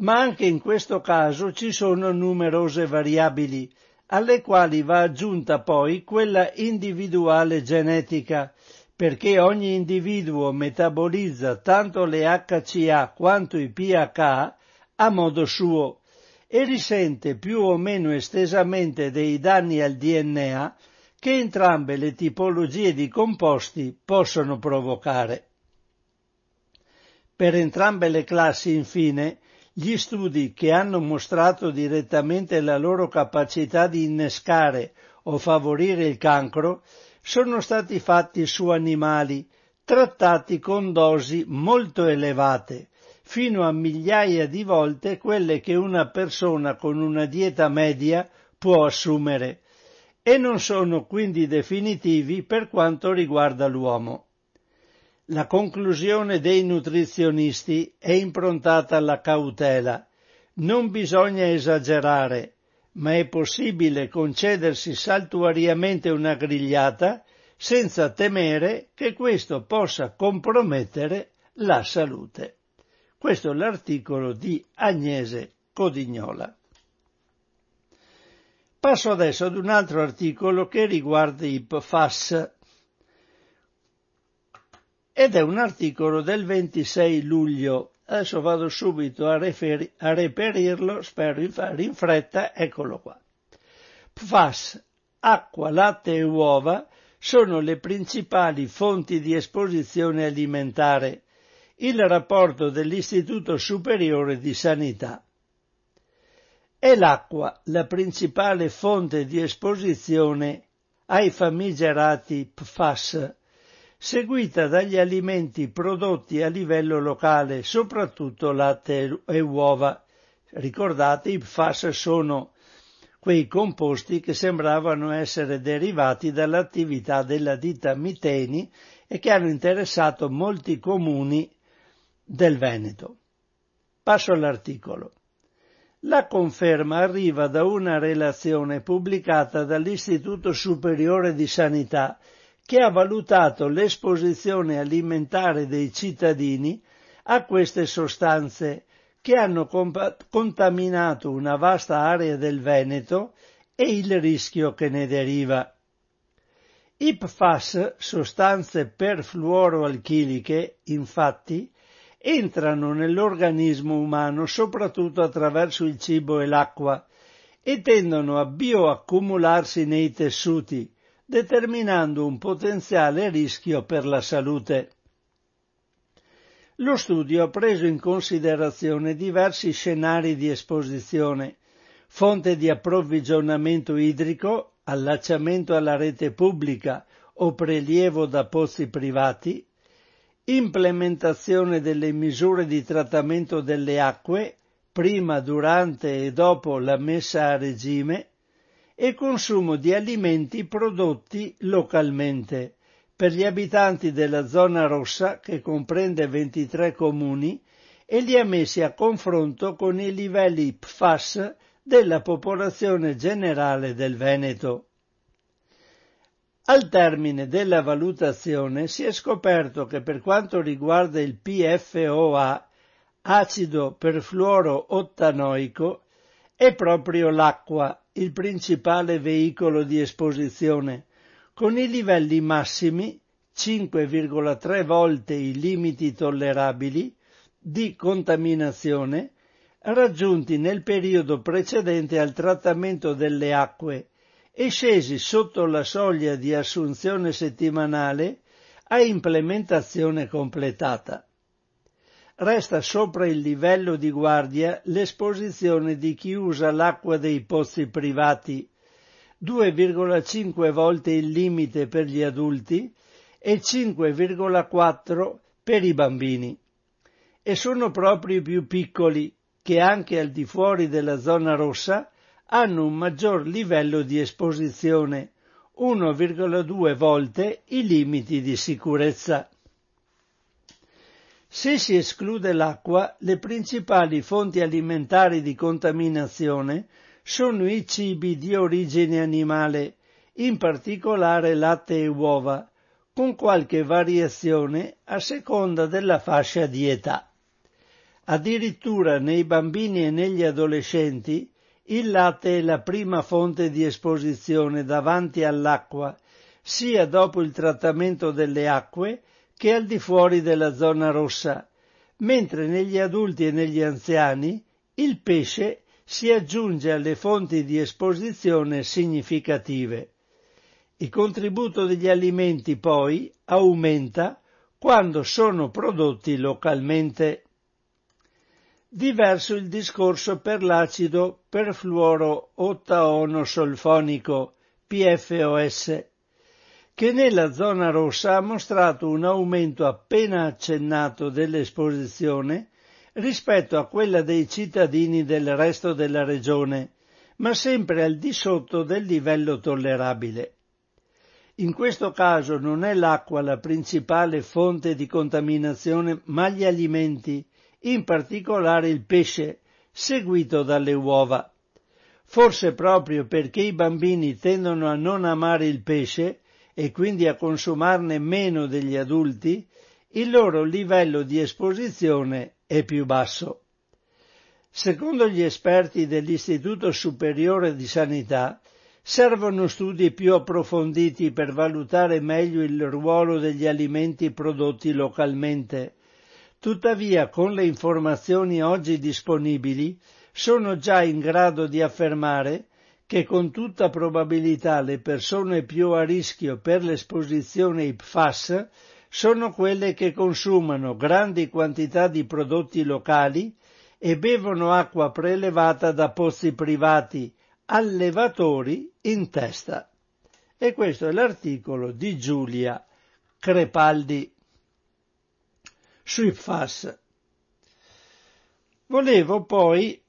[SPEAKER 1] ma anche in questo caso ci sono numerose variabili, alle quali va aggiunta poi quella individuale genetica, perché ogni individuo metabolizza tanto le HCA quanto i pH a modo suo e risente più o meno estesamente dei danni al DNA che entrambe le tipologie di composti possono provocare. Per entrambe le classi, infine, gli studi che hanno mostrato direttamente la loro capacità di innescare o favorire il cancro sono stati fatti su animali trattati con dosi molto elevate, fino a migliaia di volte quelle che una persona con una dieta media può assumere e non sono quindi definitivi per quanto riguarda l'uomo. La conclusione dei nutrizionisti è improntata alla cautela. Non bisogna esagerare, ma è possibile concedersi saltuariamente una grigliata senza temere che questo possa compromettere la salute. Questo è l'articolo di Agnese Codignola. Passo adesso ad un altro articolo che riguarda i PFAS ed è un articolo del 26 luglio. Adesso vado subito a, referi- a reperirlo, spero di fare in fretta, eccolo qua. PFAS, acqua, latte e uova sono le principali fonti di esposizione alimentare. Il rapporto dell'Istituto Superiore di Sanità. È l'acqua la principale fonte di esposizione ai famigerati PFAS, seguita dagli alimenti prodotti a livello locale, soprattutto latte e uova. Ricordate, i PFAS sono quei composti che sembravano essere derivati dall'attività della ditta Miteni e che hanno interessato molti comuni del Veneto. Passo all'articolo. La conferma arriva da una relazione pubblicata dall'Istituto Superiore di Sanità che ha valutato l'esposizione alimentare dei cittadini a queste sostanze che hanno comp- contaminato una vasta area del Veneto e il rischio che ne deriva. I PFAS, sostanze perfluoroalchiliche, infatti, entrano nell'organismo umano soprattutto attraverso il cibo e l'acqua e tendono a bioaccumularsi nei tessuti, determinando un potenziale rischio per la salute. Lo studio ha preso in considerazione diversi scenari di esposizione, fonte di approvvigionamento idrico, allacciamento alla rete pubblica o prelievo da pozzi privati, implementazione delle misure di trattamento delle acque prima, durante e dopo la messa a regime e consumo di alimenti prodotti localmente per gli abitanti della zona rossa che comprende 23 comuni e li ha messi a confronto con i livelli PFAS della popolazione generale del Veneto. Al termine della valutazione si è scoperto che per quanto riguarda il PFOA, acido perfluoro-ottanoico, è proprio l'acqua il principale veicolo di esposizione, con i livelli massimi 5,3 volte i limiti tollerabili di contaminazione raggiunti nel periodo precedente al trattamento delle acque e scesi sotto la soglia di assunzione settimanale a implementazione completata. Resta sopra il livello di guardia l'esposizione di chi usa l'acqua dei pozzi privati, 2,5 volte il limite per gli adulti e 5,4 per i bambini. E sono proprio i più piccoli che anche al di fuori della zona rossa hanno un maggior livello di esposizione, 1,2 volte i limiti di sicurezza. Se si esclude l'acqua, le principali fonti alimentari di contaminazione sono i cibi di origine animale, in particolare latte e uova, con qualche variazione a seconda della fascia di età. Addirittura nei bambini e negli adolescenti il latte è la prima fonte di esposizione davanti all'acqua, sia dopo il trattamento delle acque che al di fuori della zona rossa, mentre negli adulti e negli anziani il pesce si aggiunge alle fonti di esposizione significative. Il contributo degli alimenti poi aumenta quando sono prodotti localmente. Diverso il discorso per l'acido perfluoro-ottaonosolfonico, PFOS, che nella zona rossa ha mostrato un aumento appena accennato dell'esposizione rispetto a quella dei cittadini del resto della regione, ma sempre al di sotto del livello tollerabile. In questo caso non è l'acqua la principale fonte di contaminazione, ma gli alimenti, in particolare il pesce, seguito dalle uova. forse proprio perché i bambini tendono a non amare il pesce e quindi a consumarne meno degli adulti, il loro livello di esposizione è più basso. Secondo gli esperti dell'Istituto Superiore di Sanità, servono studi più approfonditi per valutare meglio il ruolo degli alimenti prodotti localmente. Tuttavia, con le informazioni oggi disponibili, sono già in grado di affermare che con tutta probabilità le persone più a rischio per l'esposizione ai PFAS sono quelle che consumano grandi quantità di prodotti locali e bevono acqua prelevata da pozzi privati, allevatori in testa. E questo è l'articolo di Giulia Crepaldi sui PFAS. Volevo poi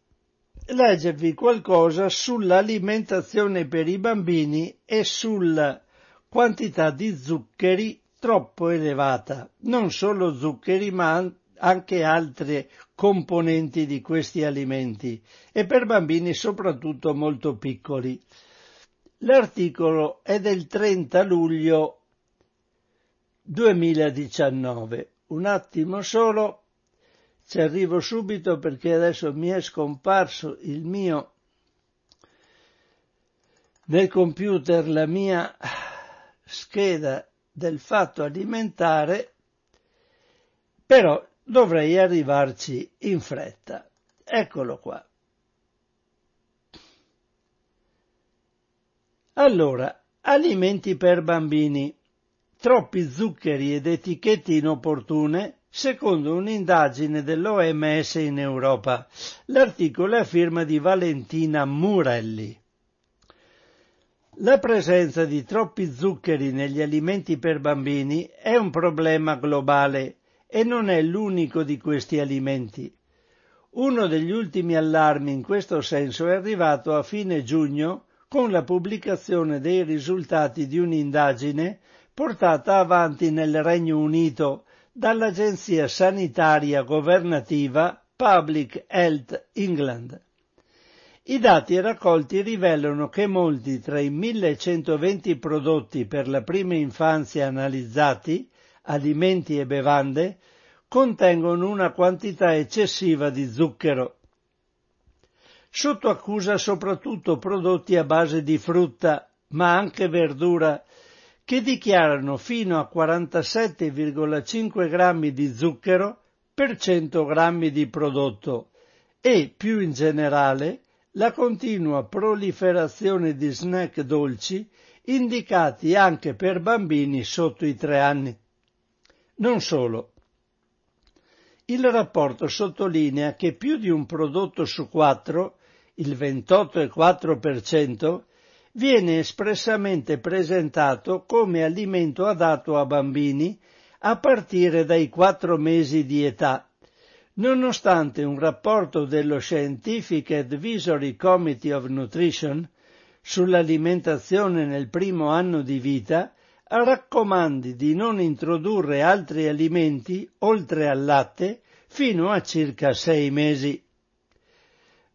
[SPEAKER 1] leggervi qualcosa sull'alimentazione per i bambini e sulla quantità di zuccheri troppo elevata, non solo zuccheri ma anche altre componenti di questi alimenti e per bambini soprattutto molto piccoli. L'articolo è del 30 luglio 2019. Un attimo solo ci arrivo subito perché adesso mi è scomparso il mio nel computer la mia scheda del fatto alimentare, però dovrei arrivarci in fretta. Eccolo qua. Allora, alimenti per bambini. Troppi zuccheri ed etichette inopportune secondo un'indagine dell'OMS in Europa. L'articolo è a firma di Valentina Murelli. La presenza di troppi zuccheri negli alimenti per bambini è un problema globale e non è l'unico di questi alimenti. Uno degli ultimi allarmi in questo senso è arrivato a fine giugno con la pubblicazione dei risultati di un'indagine portata avanti nel Regno Unito dall'agenzia sanitaria governativa Public Health England. I dati raccolti rivelano che molti tra i 1120 prodotti per la prima infanzia analizzati, alimenti e bevande, contengono una quantità eccessiva di zucchero. Sotto accusa soprattutto prodotti a base di frutta, ma anche verdura che dichiarano fino a 47,5 grammi di zucchero per 100 grammi di prodotto e, più in generale, la continua proliferazione di snack dolci indicati anche per bambini sotto i tre anni. Non solo. Il rapporto sottolinea che più di un prodotto su quattro, il 28,4%, viene espressamente presentato come alimento adatto a bambini a partire dai quattro mesi di età, nonostante un rapporto dello Scientific Advisory Committee of Nutrition sull'alimentazione nel primo anno di vita raccomandi di non introdurre altri alimenti oltre al latte fino a circa sei mesi.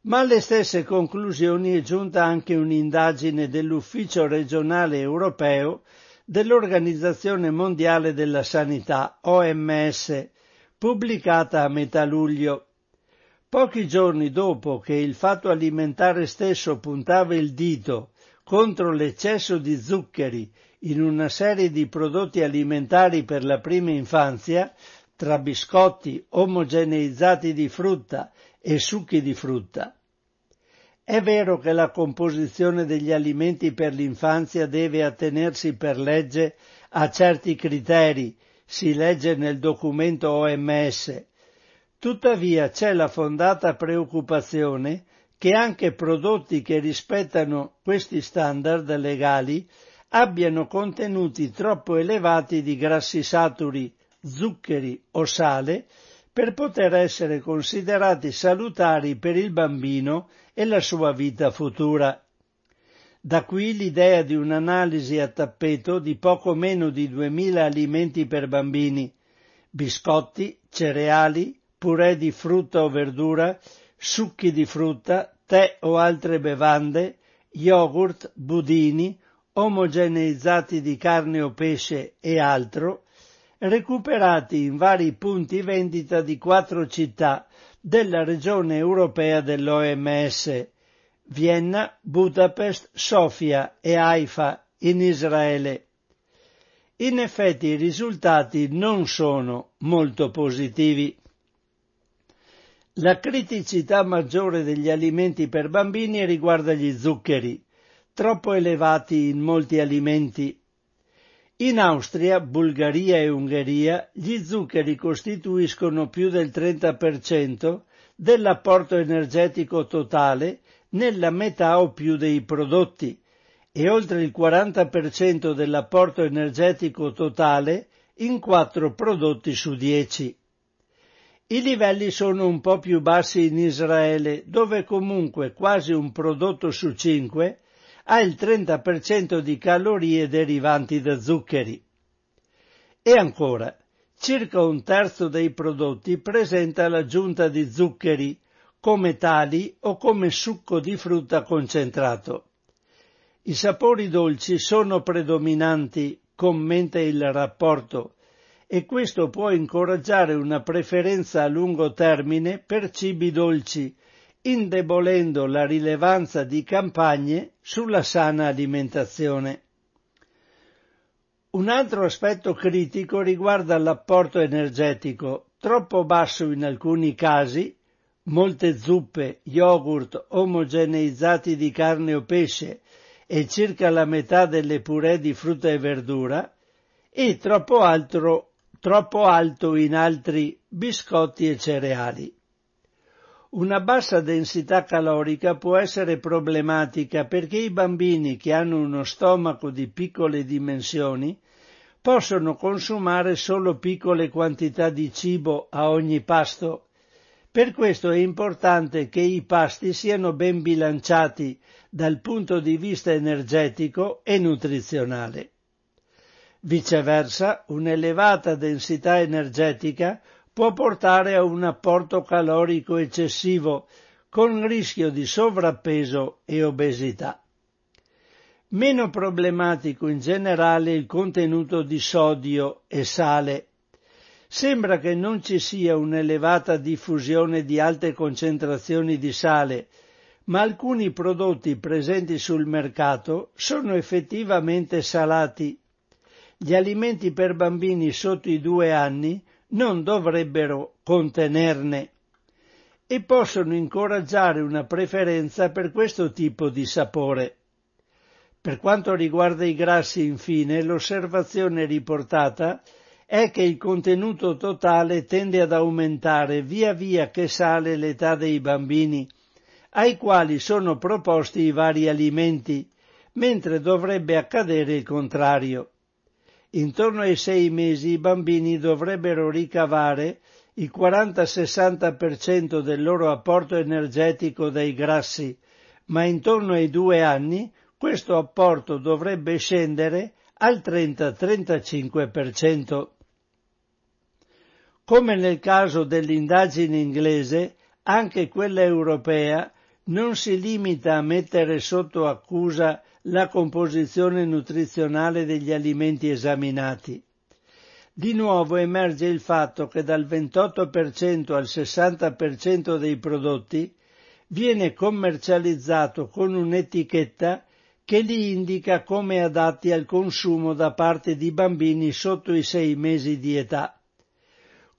[SPEAKER 1] Ma alle stesse conclusioni è giunta anche un'indagine dell'Ufficio regionale europeo dell'Organizzazione Mondiale della Sanità, OMS, pubblicata a metà luglio. Pochi giorni dopo che il fatto alimentare stesso puntava il dito contro l'eccesso di zuccheri in una serie di prodotti alimentari per la prima infanzia, tra biscotti omogeneizzati di frutta e succhi di frutta. È vero che la composizione degli alimenti per l'infanzia deve attenersi per legge a certi criteri, si legge nel documento OMS. Tuttavia c'è la fondata preoccupazione che anche prodotti che rispettano questi standard legali abbiano contenuti troppo elevati di grassi saturi, zuccheri o sale per poter essere considerati salutari per il bambino e la sua vita futura. Da qui l'idea di un'analisi a tappeto di poco meno di 2000 alimenti per bambini, biscotti, cereali, purè di frutta o verdura, succhi di frutta, tè o altre bevande, yogurt, budini, omogeneizzati di carne o pesce e altro, recuperati in vari punti vendita di quattro città della regione europea dell'OMS, Vienna, Budapest, Sofia e Haifa in Israele. In effetti i risultati non sono molto positivi. La criticità maggiore degli alimenti per bambini riguarda gli zuccheri, troppo elevati in molti alimenti. In Austria, Bulgaria e Ungheria gli zuccheri costituiscono più del 30% dell'apporto energetico totale nella metà o più dei prodotti e oltre il 40% dell'apporto energetico totale in quattro prodotti su 10. I livelli sono un po' più bassi in Israele, dove comunque quasi un prodotto su cinque ha il 30% di calorie derivanti da zuccheri. E ancora, circa un terzo dei prodotti presenta l'aggiunta di zuccheri, come tali o come succo di frutta concentrato. I sapori dolci sono predominanti, commenta il rapporto, e questo può incoraggiare una preferenza a lungo termine per cibi dolci, indebolendo la rilevanza di campagne sulla sana alimentazione. Un altro aspetto critico riguarda l'apporto energetico, troppo basso in alcuni casi, molte zuppe, yogurt omogeneizzati di carne o pesce e circa la metà delle purè di frutta e verdura, e troppo, altro, troppo alto in altri biscotti e cereali. Una bassa densità calorica può essere problematica perché i bambini che hanno uno stomaco di piccole dimensioni possono consumare solo piccole quantità di cibo a ogni pasto. Per questo è importante che i pasti siano ben bilanciati dal punto di vista energetico e nutrizionale. Viceversa, un'elevata densità energetica può portare a un apporto calorico eccessivo con rischio di sovrappeso e obesità. Meno problematico in generale il contenuto di sodio e sale. Sembra che non ci sia un'elevata diffusione di alte concentrazioni di sale, ma alcuni prodotti presenti sul mercato sono effettivamente salati. Gli alimenti per bambini sotto i due anni non dovrebbero contenerne e possono incoraggiare una preferenza per questo tipo di sapore. Per quanto riguarda i grassi, infine, l'osservazione riportata è che il contenuto totale tende ad aumentare via via che sale l'età dei bambini, ai quali sono proposti i vari alimenti, mentre dovrebbe accadere il contrario. Intorno ai sei mesi i bambini dovrebbero ricavare il 40-60% del loro apporto energetico dai grassi, ma intorno ai due anni questo apporto dovrebbe scendere al 30-35%. Come nel caso dell'indagine inglese, anche quella europea non si limita a mettere sotto accusa la composizione nutrizionale degli alimenti esaminati. Di nuovo emerge il fatto che dal 28% al 60% dei prodotti viene commercializzato con un'etichetta che li indica come adatti al consumo da parte di bambini sotto i sei mesi di età.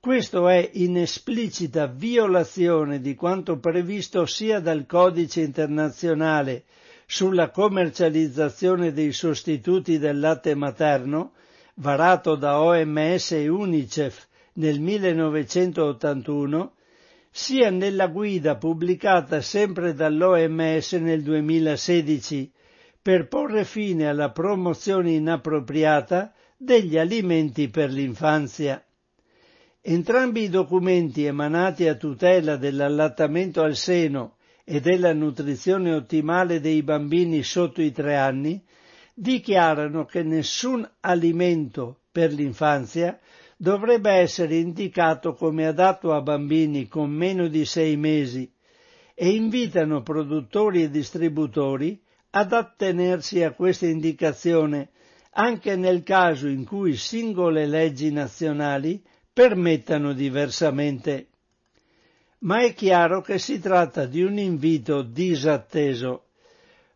[SPEAKER 1] Questo è in esplicita violazione di quanto previsto sia dal Codice internazionale sulla commercializzazione dei sostituti del latte materno, varato da OMS e UNICEF nel 1981, sia nella guida pubblicata sempre dall'OMS nel 2016 per porre fine alla promozione inappropriata degli alimenti per l'infanzia. Entrambi i documenti emanati a tutela dell'allattamento al seno e della nutrizione ottimale dei bambini sotto i tre anni dichiarano che nessun alimento per l'infanzia dovrebbe essere indicato come adatto a bambini con meno di sei mesi e invitano produttori e distributori ad attenersi a questa indicazione anche nel caso in cui singole leggi nazionali permettano diversamente. Ma è chiaro che si tratta di un invito disatteso,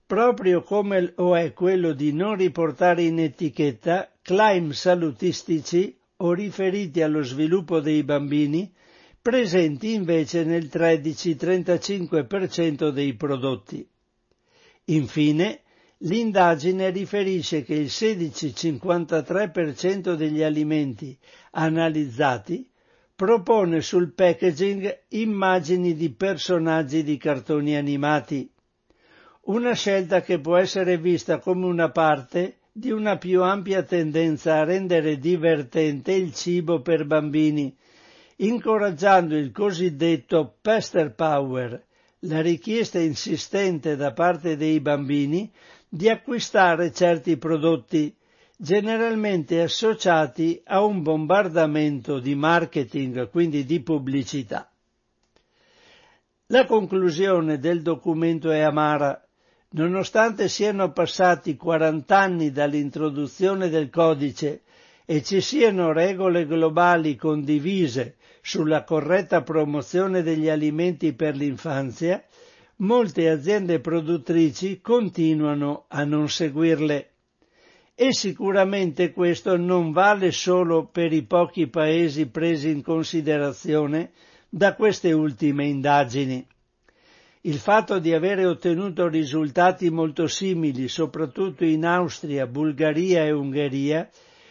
[SPEAKER 1] proprio come lo è quello di non riportare in etichetta claim salutistici o riferiti allo sviluppo dei bambini, presenti invece nel 13-35% dei prodotti. Infine, l'indagine riferisce che il 16-53% degli alimenti analizzati propone sul packaging immagini di personaggi di cartoni animati, una scelta che può essere vista come una parte di una più ampia tendenza a rendere divertente il cibo per bambini, incoraggiando il cosiddetto Pester Power, la richiesta insistente da parte dei bambini di acquistare certi prodotti, generalmente associati a un bombardamento di marketing, quindi di pubblicità. La conclusione del documento è amara. Nonostante siano passati 40 anni dall'introduzione del codice e ci siano regole globali condivise sulla corretta promozione degli alimenti per l'infanzia, molte aziende produttrici continuano a non seguirle. E sicuramente questo non vale solo per i pochi paesi presi in considerazione da queste ultime indagini. Il fatto di avere ottenuto risultati molto simili, soprattutto in Austria, Bulgaria e Ungheria,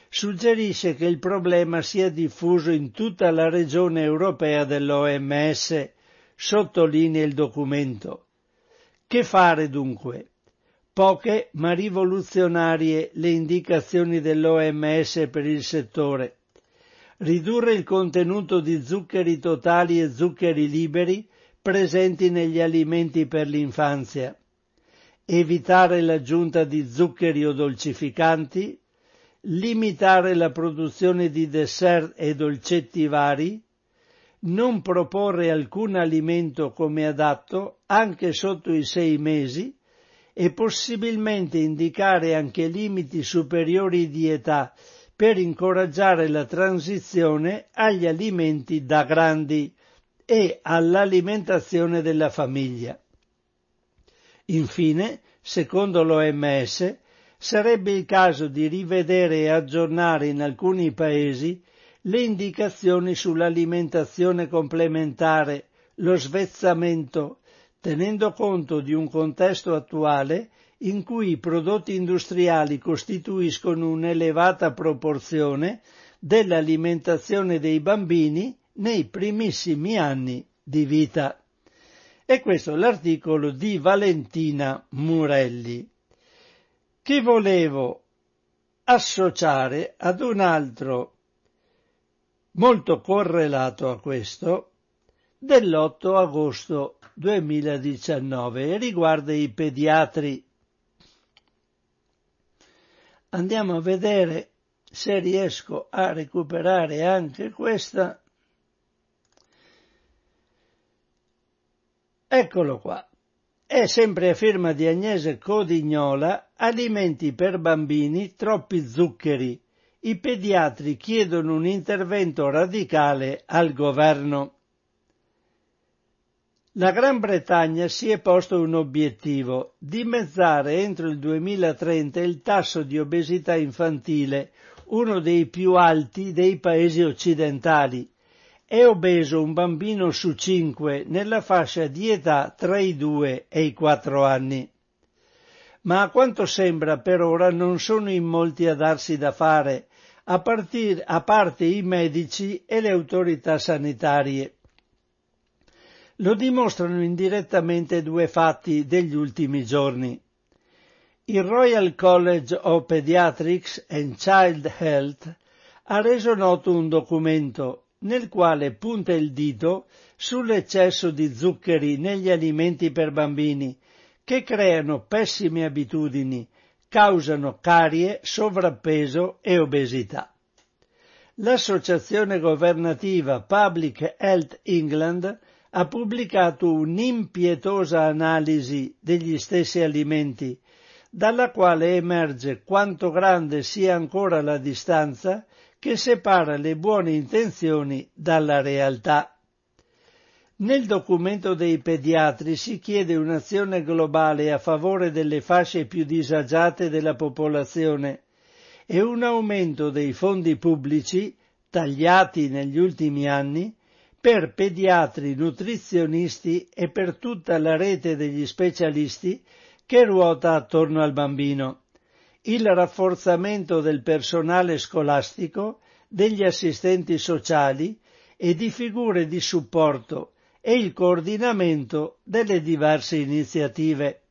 [SPEAKER 1] suggerisce che il problema sia diffuso in tutta la regione europea dell'OMS, sottolinea il documento. Che fare dunque? Poche ma rivoluzionarie le indicazioni dell'OMS per il settore. Ridurre il contenuto di zuccheri totali e zuccheri liberi presenti negli alimenti per l'infanzia. Evitare l'aggiunta di zuccheri o dolcificanti. Limitare la produzione di dessert e dolcetti vari non proporre alcun alimento come adatto anche sotto i sei mesi e possibilmente indicare anche limiti superiori di età per incoraggiare la transizione agli alimenti da grandi e all'alimentazione della famiglia. Infine, secondo l'OMS, sarebbe il caso di rivedere e aggiornare in alcuni paesi le indicazioni sull'alimentazione complementare, lo svezzamento, tenendo conto di un contesto attuale in cui i prodotti industriali costituiscono un'elevata proporzione dell'alimentazione dei bambini nei primissimi anni di vita. E questo è l'articolo di Valentina Murelli, che volevo associare ad un altro molto correlato a questo, dell'8 agosto 2019 e riguarda i pediatri. Andiamo a vedere se riesco a recuperare anche questa. Eccolo qua. È sempre a firma di Agnese Codignola, alimenti per bambini, troppi zuccheri, i pediatri chiedono un intervento radicale al governo. La Gran Bretagna si è posto un obiettivo, dimezzare entro il 2030 il tasso di obesità infantile, uno dei più alti dei paesi occidentali. È obeso un bambino su cinque nella fascia di età tra i due e i quattro anni. Ma a quanto sembra per ora non sono in molti a darsi da fare a, partir, a parte i medici e le autorità sanitarie. Lo dimostrano indirettamente due fatti degli ultimi giorni. Il Royal College of Pediatrics and Child Health ha reso noto un documento nel quale punta il dito sull'eccesso di zuccheri negli alimenti per bambini che creano pessime abitudini causano carie, sovrappeso e obesità. L'associazione governativa Public Health England ha pubblicato un'impietosa analisi degli stessi alimenti, dalla quale emerge quanto grande sia ancora la distanza che separa le buone intenzioni dalla realtà. Nel documento dei pediatri si chiede un'azione globale a favore delle fasce più disagiate della popolazione e un aumento dei fondi pubblici, tagliati negli ultimi anni, per pediatri, nutrizionisti e per tutta la rete degli specialisti che ruota attorno al bambino, il rafforzamento del personale scolastico, degli assistenti sociali e di figure di supporto e il coordinamento delle diverse iniziative.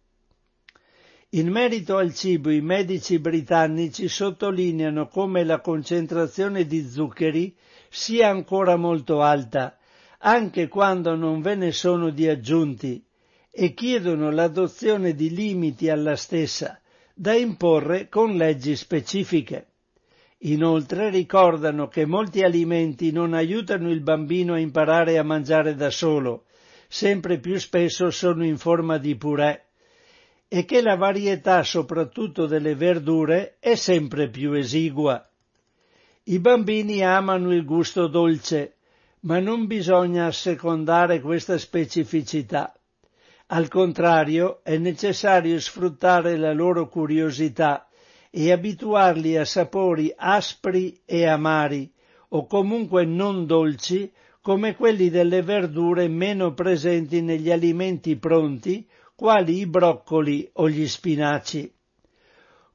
[SPEAKER 1] In merito al cibo i medici britannici sottolineano come la concentrazione di zuccheri sia ancora molto alta, anche quando non ve ne sono di aggiunti, e chiedono l'adozione di limiti alla stessa, da imporre con leggi specifiche. Inoltre ricordano che molti alimenti non aiutano il bambino a imparare a mangiare da solo, sempre più spesso sono in forma di purè, e che la varietà soprattutto delle verdure è sempre più esigua. I bambini amano il gusto dolce, ma non bisogna assecondare questa specificità. Al contrario, è necessario sfruttare la loro curiosità e abituarli a sapori aspri e amari, o comunque non dolci, come quelli delle verdure meno presenti negli alimenti pronti, quali i broccoli o gli spinaci.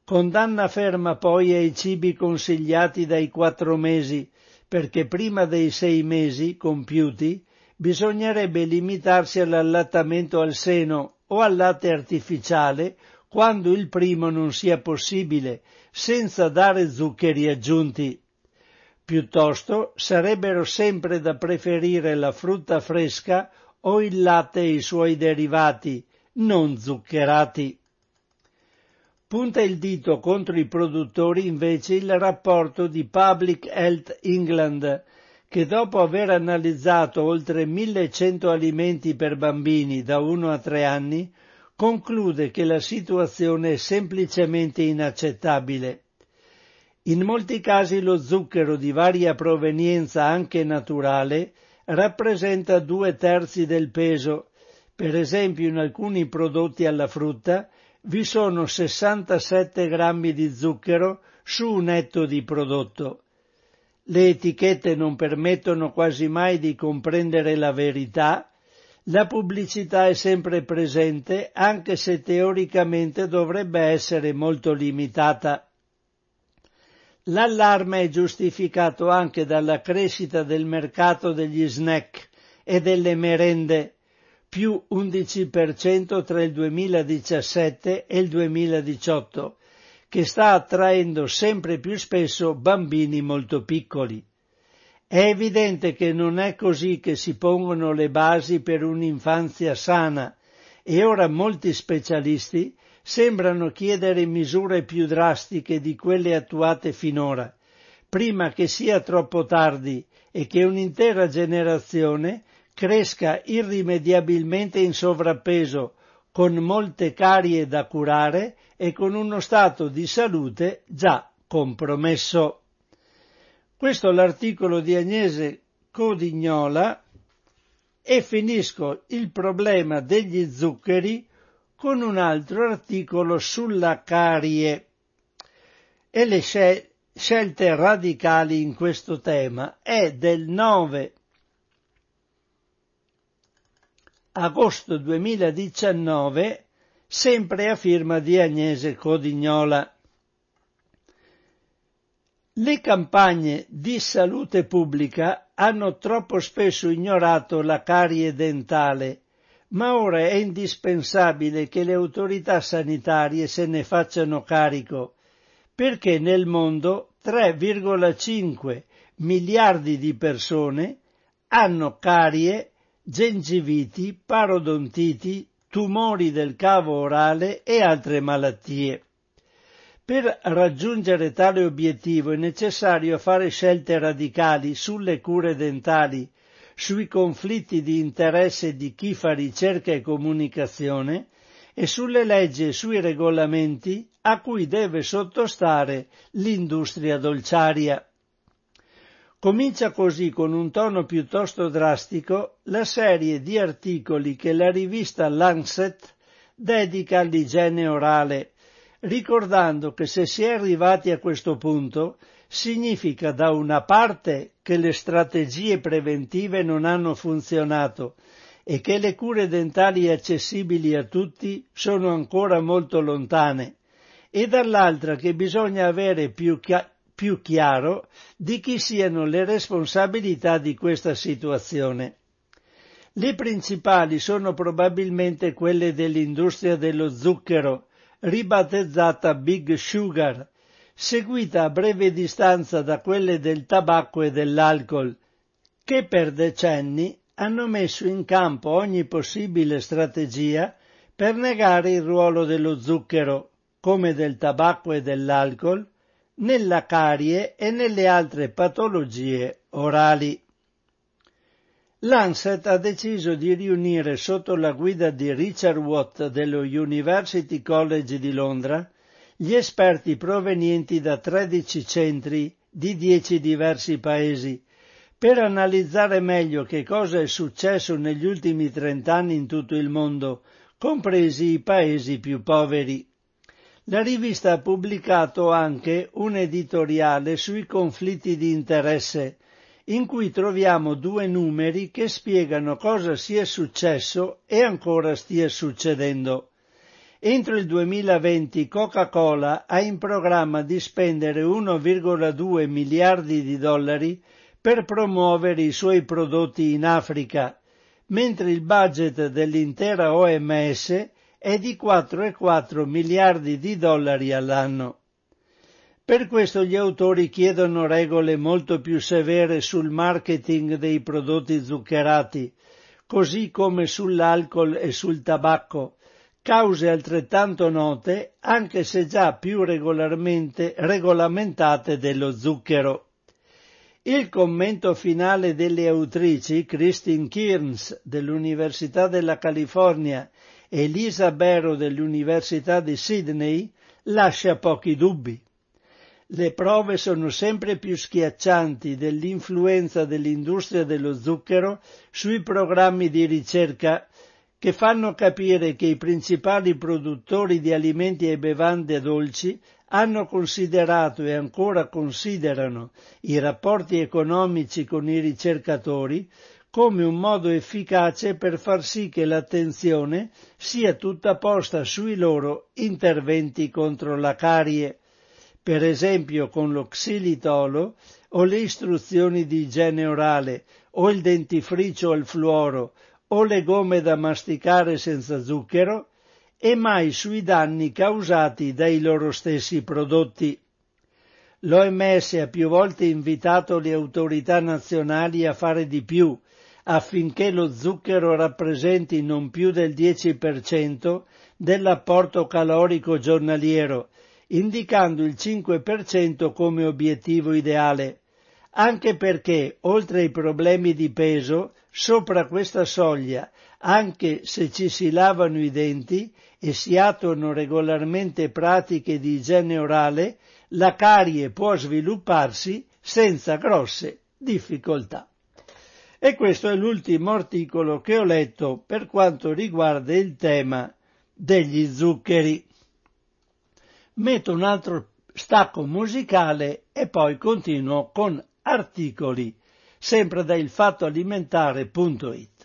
[SPEAKER 1] Condanna ferma poi ai cibi consigliati dai quattro mesi, perché prima dei sei mesi compiuti bisognerebbe limitarsi all'allattamento al seno o al latte artificiale quando il primo non sia possibile, senza dare zuccheri aggiunti. Piuttosto sarebbero sempre da preferire la frutta fresca o il latte e i suoi derivati, non zuccherati. Punta il dito contro i produttori invece il rapporto di Public Health England, che dopo aver analizzato oltre 1100 alimenti per bambini da 1 a 3 anni, conclude che la situazione è semplicemente inaccettabile. In molti casi lo zucchero di varia provenienza anche naturale rappresenta due terzi del peso, per esempio in alcuni prodotti alla frutta vi sono 67 grammi di zucchero su un etto di prodotto. Le etichette non permettono quasi mai di comprendere la verità la pubblicità è sempre presente anche se teoricamente dovrebbe essere molto limitata. L'allarme è giustificato anche dalla crescita del mercato degli snack e delle merende, più 11% tra il 2017 e il 2018, che sta attraendo sempre più spesso bambini molto piccoli. È evidente che non è così che si pongono le basi per un'infanzia sana e ora molti specialisti sembrano chiedere misure più drastiche di quelle attuate finora, prima che sia troppo tardi e che un'intera generazione cresca irrimediabilmente in sovrappeso, con molte carie da curare e con uno stato di salute già compromesso. Questo è l'articolo di Agnese Codignola e finisco il problema degli zuccheri con un altro articolo sulla carie e le scelte radicali in questo tema è del 9 agosto 2019 sempre a firma di Agnese Codignola. Le campagne di salute pubblica hanno troppo spesso ignorato la carie dentale, ma ora è indispensabile che le autorità sanitarie se ne facciano carico, perché nel mondo 3,5 miliardi di persone hanno carie, gengiviti, parodontiti, tumori del cavo orale e altre malattie. Per raggiungere tale obiettivo è necessario fare scelte radicali sulle cure dentali, sui conflitti di interesse di chi fa ricerca e comunicazione e sulle leggi e sui regolamenti a cui deve sottostare l'industria dolciaria. Comincia così con un tono piuttosto drastico la serie di articoli che la rivista Lancet dedica all'igiene orale, ricordando che se si è arrivati a questo punto significa da una parte che le strategie preventive non hanno funzionato e che le cure dentali accessibili a tutti sono ancora molto lontane, e dall'altra che bisogna avere più, chi- più chiaro di chi siano le responsabilità di questa situazione. Le principali sono probabilmente quelle dell'industria dello zucchero, ribattezzata Big Sugar, seguita a breve distanza da quelle del tabacco e dell'alcol, che per decenni hanno messo in campo ogni possibile strategia per negare il ruolo dello zucchero, come del tabacco e dell'alcol, nella carie e nelle altre patologie orali. Lancet ha deciso di riunire sotto la guida di Richard Watt dello University College di Londra gli esperti provenienti da 13 centri di 10 diversi paesi per analizzare meglio che cosa è successo negli ultimi trent'anni in tutto il mondo, compresi i paesi più poveri. La rivista ha pubblicato anche un editoriale sui conflitti di interesse, in cui troviamo due numeri che spiegano cosa sia successo e ancora stia succedendo. Entro il 2020 Coca-Cola ha in programma di spendere 1,2 miliardi di dollari per promuovere i suoi prodotti in Africa, mentre il budget dell'intera OMS è di 4,4 miliardi di dollari all'anno. Per questo gli autori chiedono regole molto più severe sul marketing dei prodotti zuccherati, così come sull'alcol e sul tabacco, cause altrettanto note, anche se già più regolarmente regolamentate dello zucchero. Il commento finale delle autrici Christine Kearns dell'Università della California e Lisa Barrow dell'Università di Sydney lascia pochi dubbi. Le prove sono sempre più schiaccianti dell'influenza dell'industria dello zucchero sui programmi di ricerca che fanno capire che i principali produttori di alimenti e bevande dolci hanno considerato e ancora considerano i rapporti economici con i ricercatori come un modo efficace per far sì che l'attenzione sia tutta posta sui loro interventi contro la carie, per esempio con lo xilitolo o le istruzioni di igiene orale o il dentifricio al fluoro o le gomme da masticare senza zucchero e mai sui danni causati dai loro stessi prodotti. L'OMS ha più volte invitato le autorità nazionali a fare di più affinché lo zucchero rappresenti non più del 10% dell'apporto calorico giornaliero, indicando il 5% come obiettivo ideale, anche perché, oltre ai problemi di peso, sopra questa soglia, anche se ci si lavano i denti e si attuano regolarmente pratiche di igiene orale, la carie può svilupparsi senza grosse difficoltà. E questo è l'ultimo articolo che ho letto per quanto riguarda il tema degli zuccheri. Metto un altro stacco musicale e poi continuo con articoli sempre da ilfattoalimentare.it.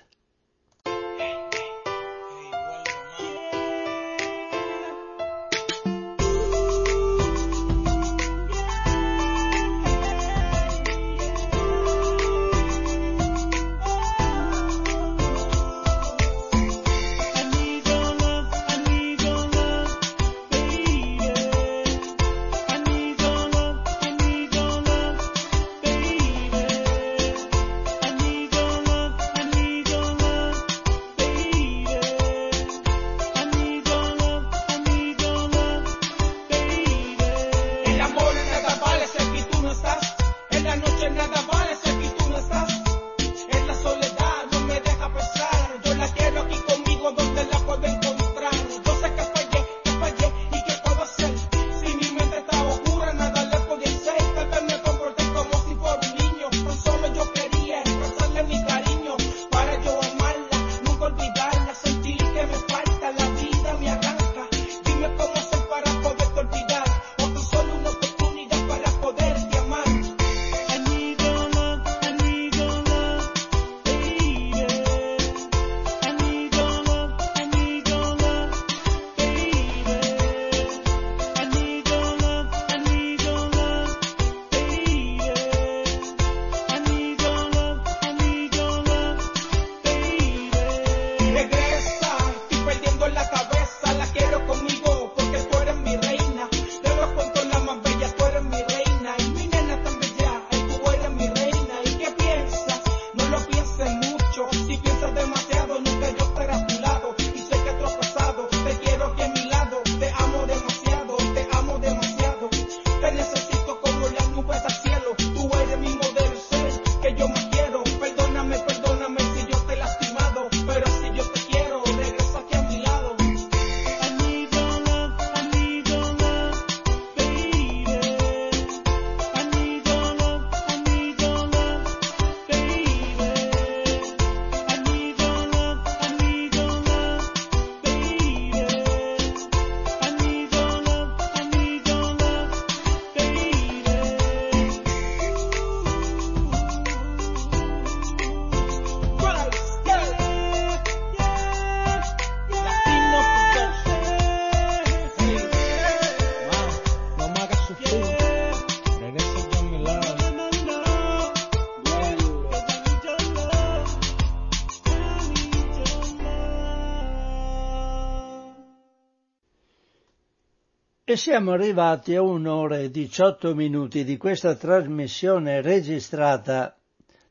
[SPEAKER 1] E siamo arrivati a un'ora e 18 minuti di questa trasmissione registrata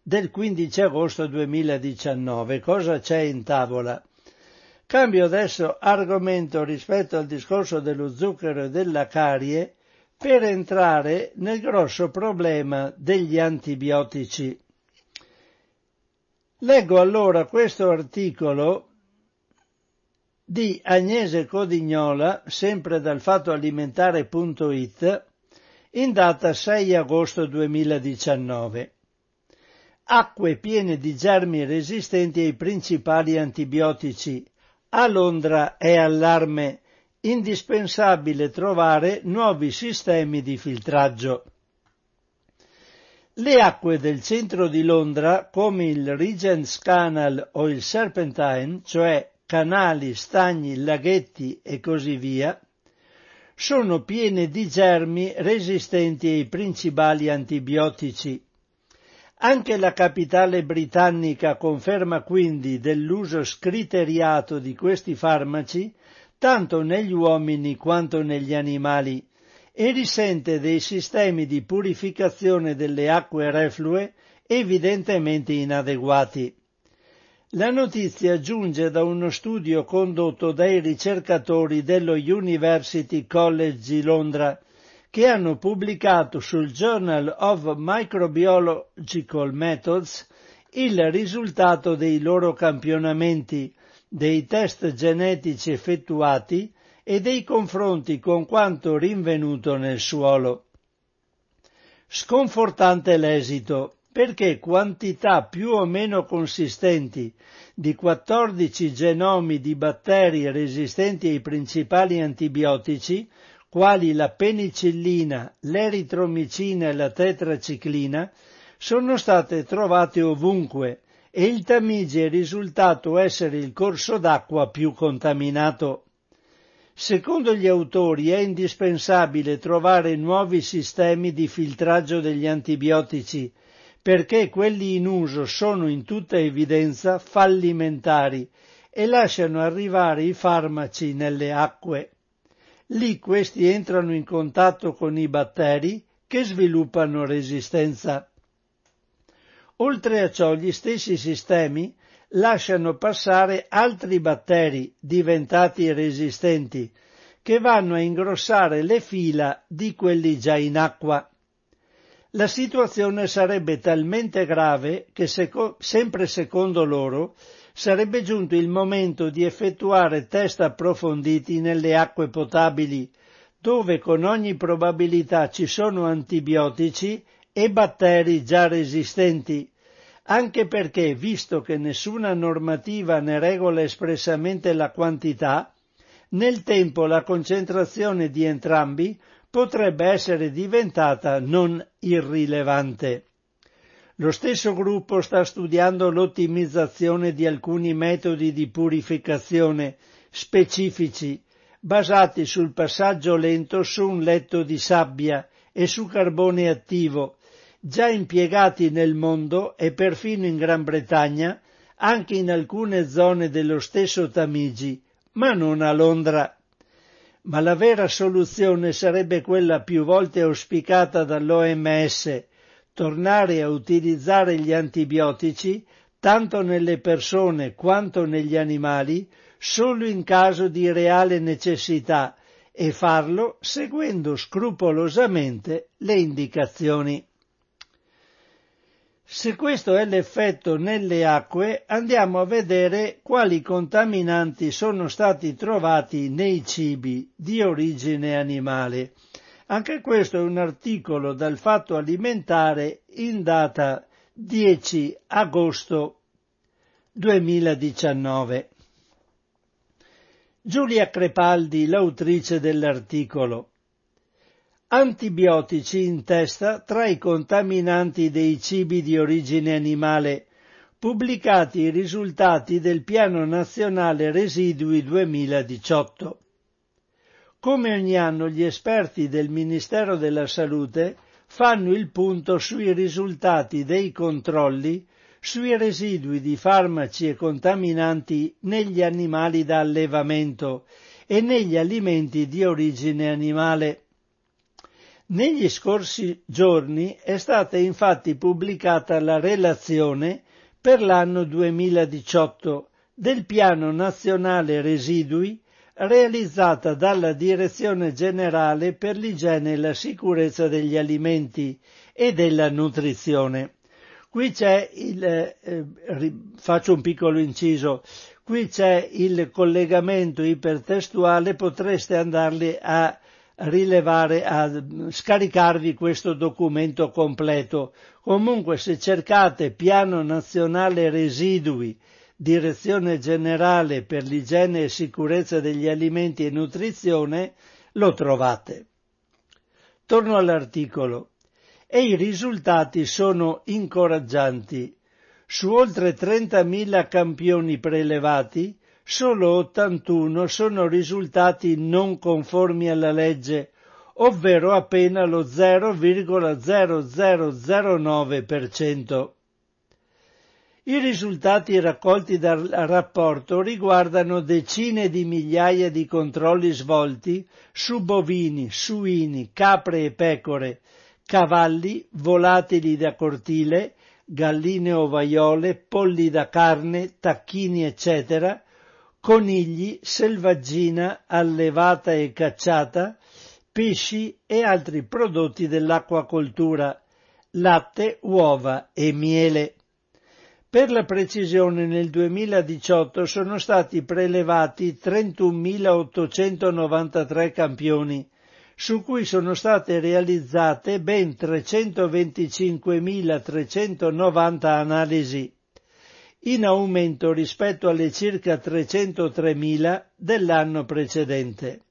[SPEAKER 1] del 15 agosto 2019. Cosa c'è in tavola? Cambio adesso argomento rispetto al discorso dello zucchero e della carie per entrare nel grosso problema degli antibiotici. Leggo allora questo articolo di Agnese Codignola, sempre dal fattoalimentare.it, in data 6 agosto 2019. Acque piene di germi resistenti ai principali antibiotici. A Londra è allarme indispensabile trovare nuovi sistemi di filtraggio. Le acque del centro di Londra, come il Regent's Canal o il Serpentine, cioè canali, stagni, laghetti e così via, sono piene di germi resistenti ai principali antibiotici. Anche la capitale britannica conferma quindi dell'uso scriteriato di questi farmaci tanto negli uomini quanto negli animali e risente dei sistemi di purificazione delle acque reflue evidentemente inadeguati. La notizia giunge da uno studio condotto dai ricercatori dello University College di Londra, che hanno pubblicato sul Journal of Microbiological Methods il risultato dei loro campionamenti, dei test genetici effettuati e dei confronti con quanto rinvenuto nel suolo. Sconfortante l'esito, perché quantità più o meno consistenti di 14 genomi di batteri resistenti ai principali antibiotici, quali la penicillina, l'eritromicina e la tetraciclina, sono state trovate ovunque e il Tamigi è risultato essere il corso d'acqua più contaminato. Secondo gli autori è indispensabile trovare nuovi sistemi di filtraggio degli antibiotici perché quelli in uso sono in tutta evidenza fallimentari e lasciano arrivare i farmaci nelle acque. Lì questi entrano in contatto con i batteri che sviluppano resistenza. Oltre a ciò gli stessi sistemi lasciano passare altri batteri diventati resistenti che vanno a ingrossare le fila di quelli già in acqua la situazione sarebbe talmente grave che seco- sempre secondo loro sarebbe giunto il momento di effettuare test approfonditi nelle acque potabili, dove con ogni probabilità ci sono antibiotici e batteri già resistenti, anche perché, visto che nessuna normativa ne regola espressamente la quantità, nel tempo la concentrazione di entrambi potrebbe essere diventata non irrilevante. Lo stesso gruppo sta studiando l'ottimizzazione di alcuni metodi di purificazione specifici basati sul passaggio lento su un letto di sabbia e su carbone attivo, già impiegati nel mondo e perfino in Gran Bretagna, anche in alcune zone dello stesso Tamigi, ma non a Londra ma la vera soluzione sarebbe quella più volte auspicata dall'OMS, tornare a utilizzare gli antibiotici tanto nelle persone quanto negli animali solo in caso di reale necessità e farlo seguendo scrupolosamente le indicazioni. Se questo è l'effetto nelle acque, andiamo a vedere quali contaminanti sono stati trovati nei cibi di origine animale. Anche questo è un articolo dal Fatto Alimentare in data 10 agosto 2019. Giulia Crepaldi, l'autrice dell'articolo. Antibiotici in testa tra i contaminanti dei cibi di origine animale, pubblicati i risultati del Piano Nazionale Residui 2018. Come ogni anno gli esperti del Ministero della Salute fanno il punto sui risultati dei controlli sui residui di farmaci e contaminanti negli animali da allevamento e negli alimenti di origine animale. Negli scorsi giorni è stata infatti pubblicata la relazione per l'anno 2018 del Piano Nazionale Residui realizzata dalla Direzione Generale per l'Igiene e la Sicurezza degli Alimenti e della Nutrizione. Qui c'è il, eh, faccio un piccolo inciso, qui c'è il collegamento ipertestuale, potreste andarli a rilevare, a scaricarvi questo documento completo. Comunque se cercate Piano Nazionale Residui, Direzione Generale per l'Igiene e Sicurezza degli Alimenti e Nutrizione, lo trovate. Torno all'articolo e i risultati sono incoraggianti. Su oltre 30.000 campioni prelevati, solo 81 sono risultati non conformi alla legge, ovvero appena lo 0,0009%. I risultati raccolti dal rapporto riguardano decine di migliaia di controlli svolti su bovini, suini, capre e pecore, cavalli, volatili da cortile, galline ovaiole, polli da carne, tacchini eccetera, conigli, selvaggina allevata e cacciata, pesci e altri prodotti dell'acquacoltura, latte, uova e miele. Per la precisione nel 2018 sono stati prelevati 31.893 campioni, su cui sono state realizzate ben 325.390 analisi, in aumento rispetto alle circa 303.000 dell'anno precedente.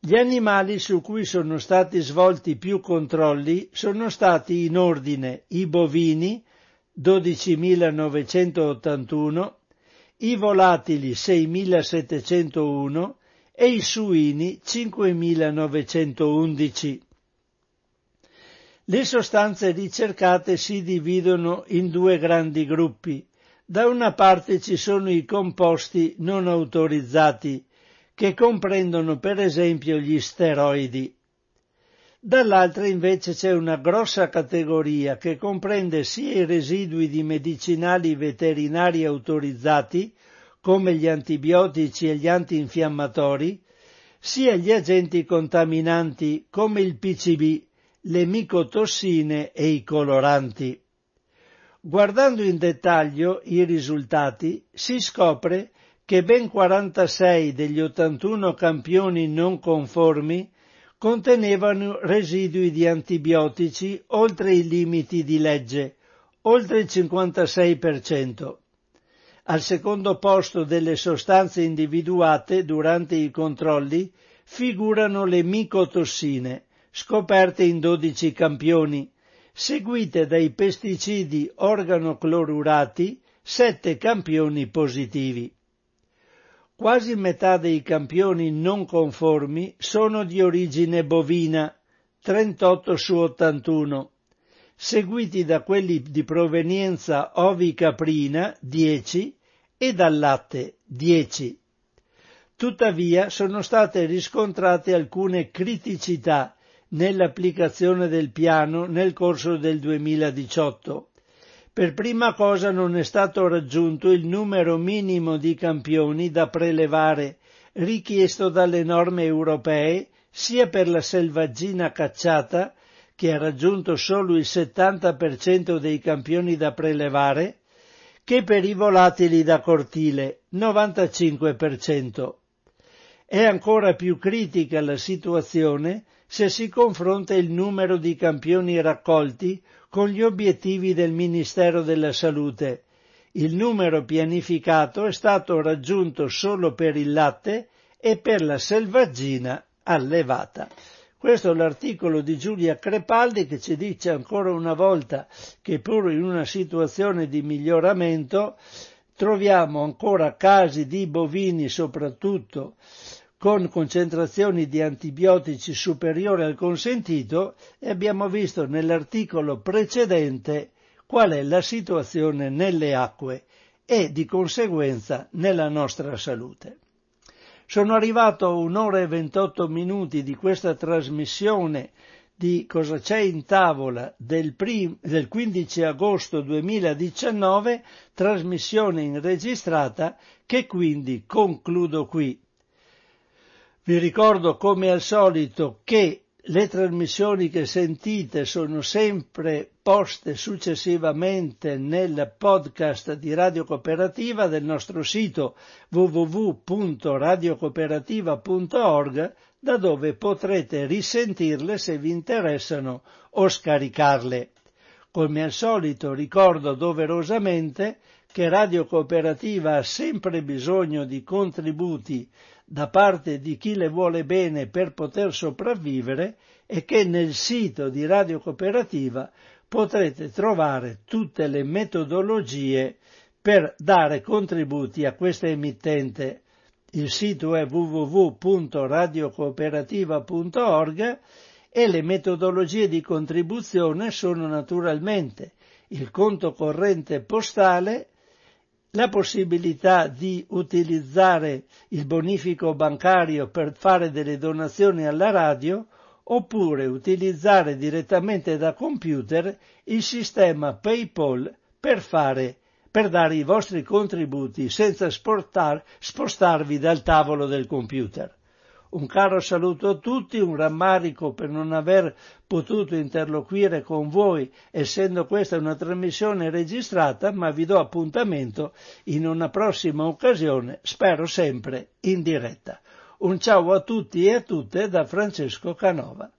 [SPEAKER 1] Gli animali su cui sono stati svolti più controlli sono stati in ordine i bovini 12.981, i volatili 6.701 e i suini 5.911. Le sostanze ricercate si dividono in due grandi gruppi. Da una parte ci sono i composti non autorizzati, che comprendono per esempio gli steroidi. Dall'altra invece c'è una grossa categoria che comprende sia i residui di medicinali veterinari autorizzati, come gli antibiotici e gli antinfiammatori, sia gli agenti contaminanti come il PCB, le micotossine e i coloranti. Guardando in dettaglio i risultati si scopre che ben 46 degli 81 campioni non conformi contenevano residui di antibiotici oltre i limiti di legge, oltre il 56%. Al secondo posto delle sostanze individuate durante i controlli figurano le micotossine, scoperte in 12 campioni, seguite dai pesticidi organoclorurati, 7 campioni positivi. Quasi metà dei campioni non conformi sono di origine bovina, 38 su 81, seguiti da quelli di provenienza ovicaprina 10 e dal latte 10. Tuttavia sono state riscontrate alcune criticità nell'applicazione del piano nel corso del 2018. Per prima cosa non è stato raggiunto il numero minimo di campioni da prelevare richiesto dalle norme europee sia per la selvaggina cacciata che ha raggiunto solo il 70% dei campioni da prelevare, che per i volatili da cortile 95%. È ancora più critica la situazione se si confronta il numero di campioni raccolti con gli obiettivi del Ministero della Salute. Il numero pianificato è stato raggiunto solo per il latte e per la selvaggina allevata. Questo è l'articolo di Giulia Crepaldi che ci dice ancora una volta che pur in una situazione di miglioramento troviamo ancora casi di bovini soprattutto con concentrazioni di antibiotici superiori al consentito e abbiamo visto nell'articolo precedente qual è la situazione nelle acque e di conseguenza nella nostra salute. Sono arrivato a un'ora e 28 minuti di questa trasmissione di Cosa c'è in tavola del, prim- del 15 agosto 2019, trasmissione inregistrata che quindi concludo qui. Vi ricordo come al solito che le trasmissioni che sentite sono sempre poste successivamente nel podcast di Radio Cooperativa del nostro sito www.radiocooperativa.org da dove potrete risentirle se vi interessano o scaricarle. Come al solito ricordo doverosamente che Radio Cooperativa ha sempre bisogno di contributi da parte di chi le vuole bene per poter sopravvivere e che nel sito di Radio Cooperativa potrete trovare tutte le metodologie per dare contributi a questa emittente. Il sito è www.radiocooperativa.org e le metodologie di contribuzione sono naturalmente il conto corrente postale la possibilità di utilizzare il bonifico bancario per fare delle donazioni alla radio oppure utilizzare direttamente da computer il sistema PayPal per fare per dare i vostri contributi senza sportar, spostarvi dal tavolo del computer. Un caro saluto a tutti, un rammarico per non aver potuto interloquire con voi, essendo questa una trasmissione registrata, ma vi do appuntamento in una prossima occasione, spero sempre in diretta. Un ciao a tutti e a tutte da Francesco Canova.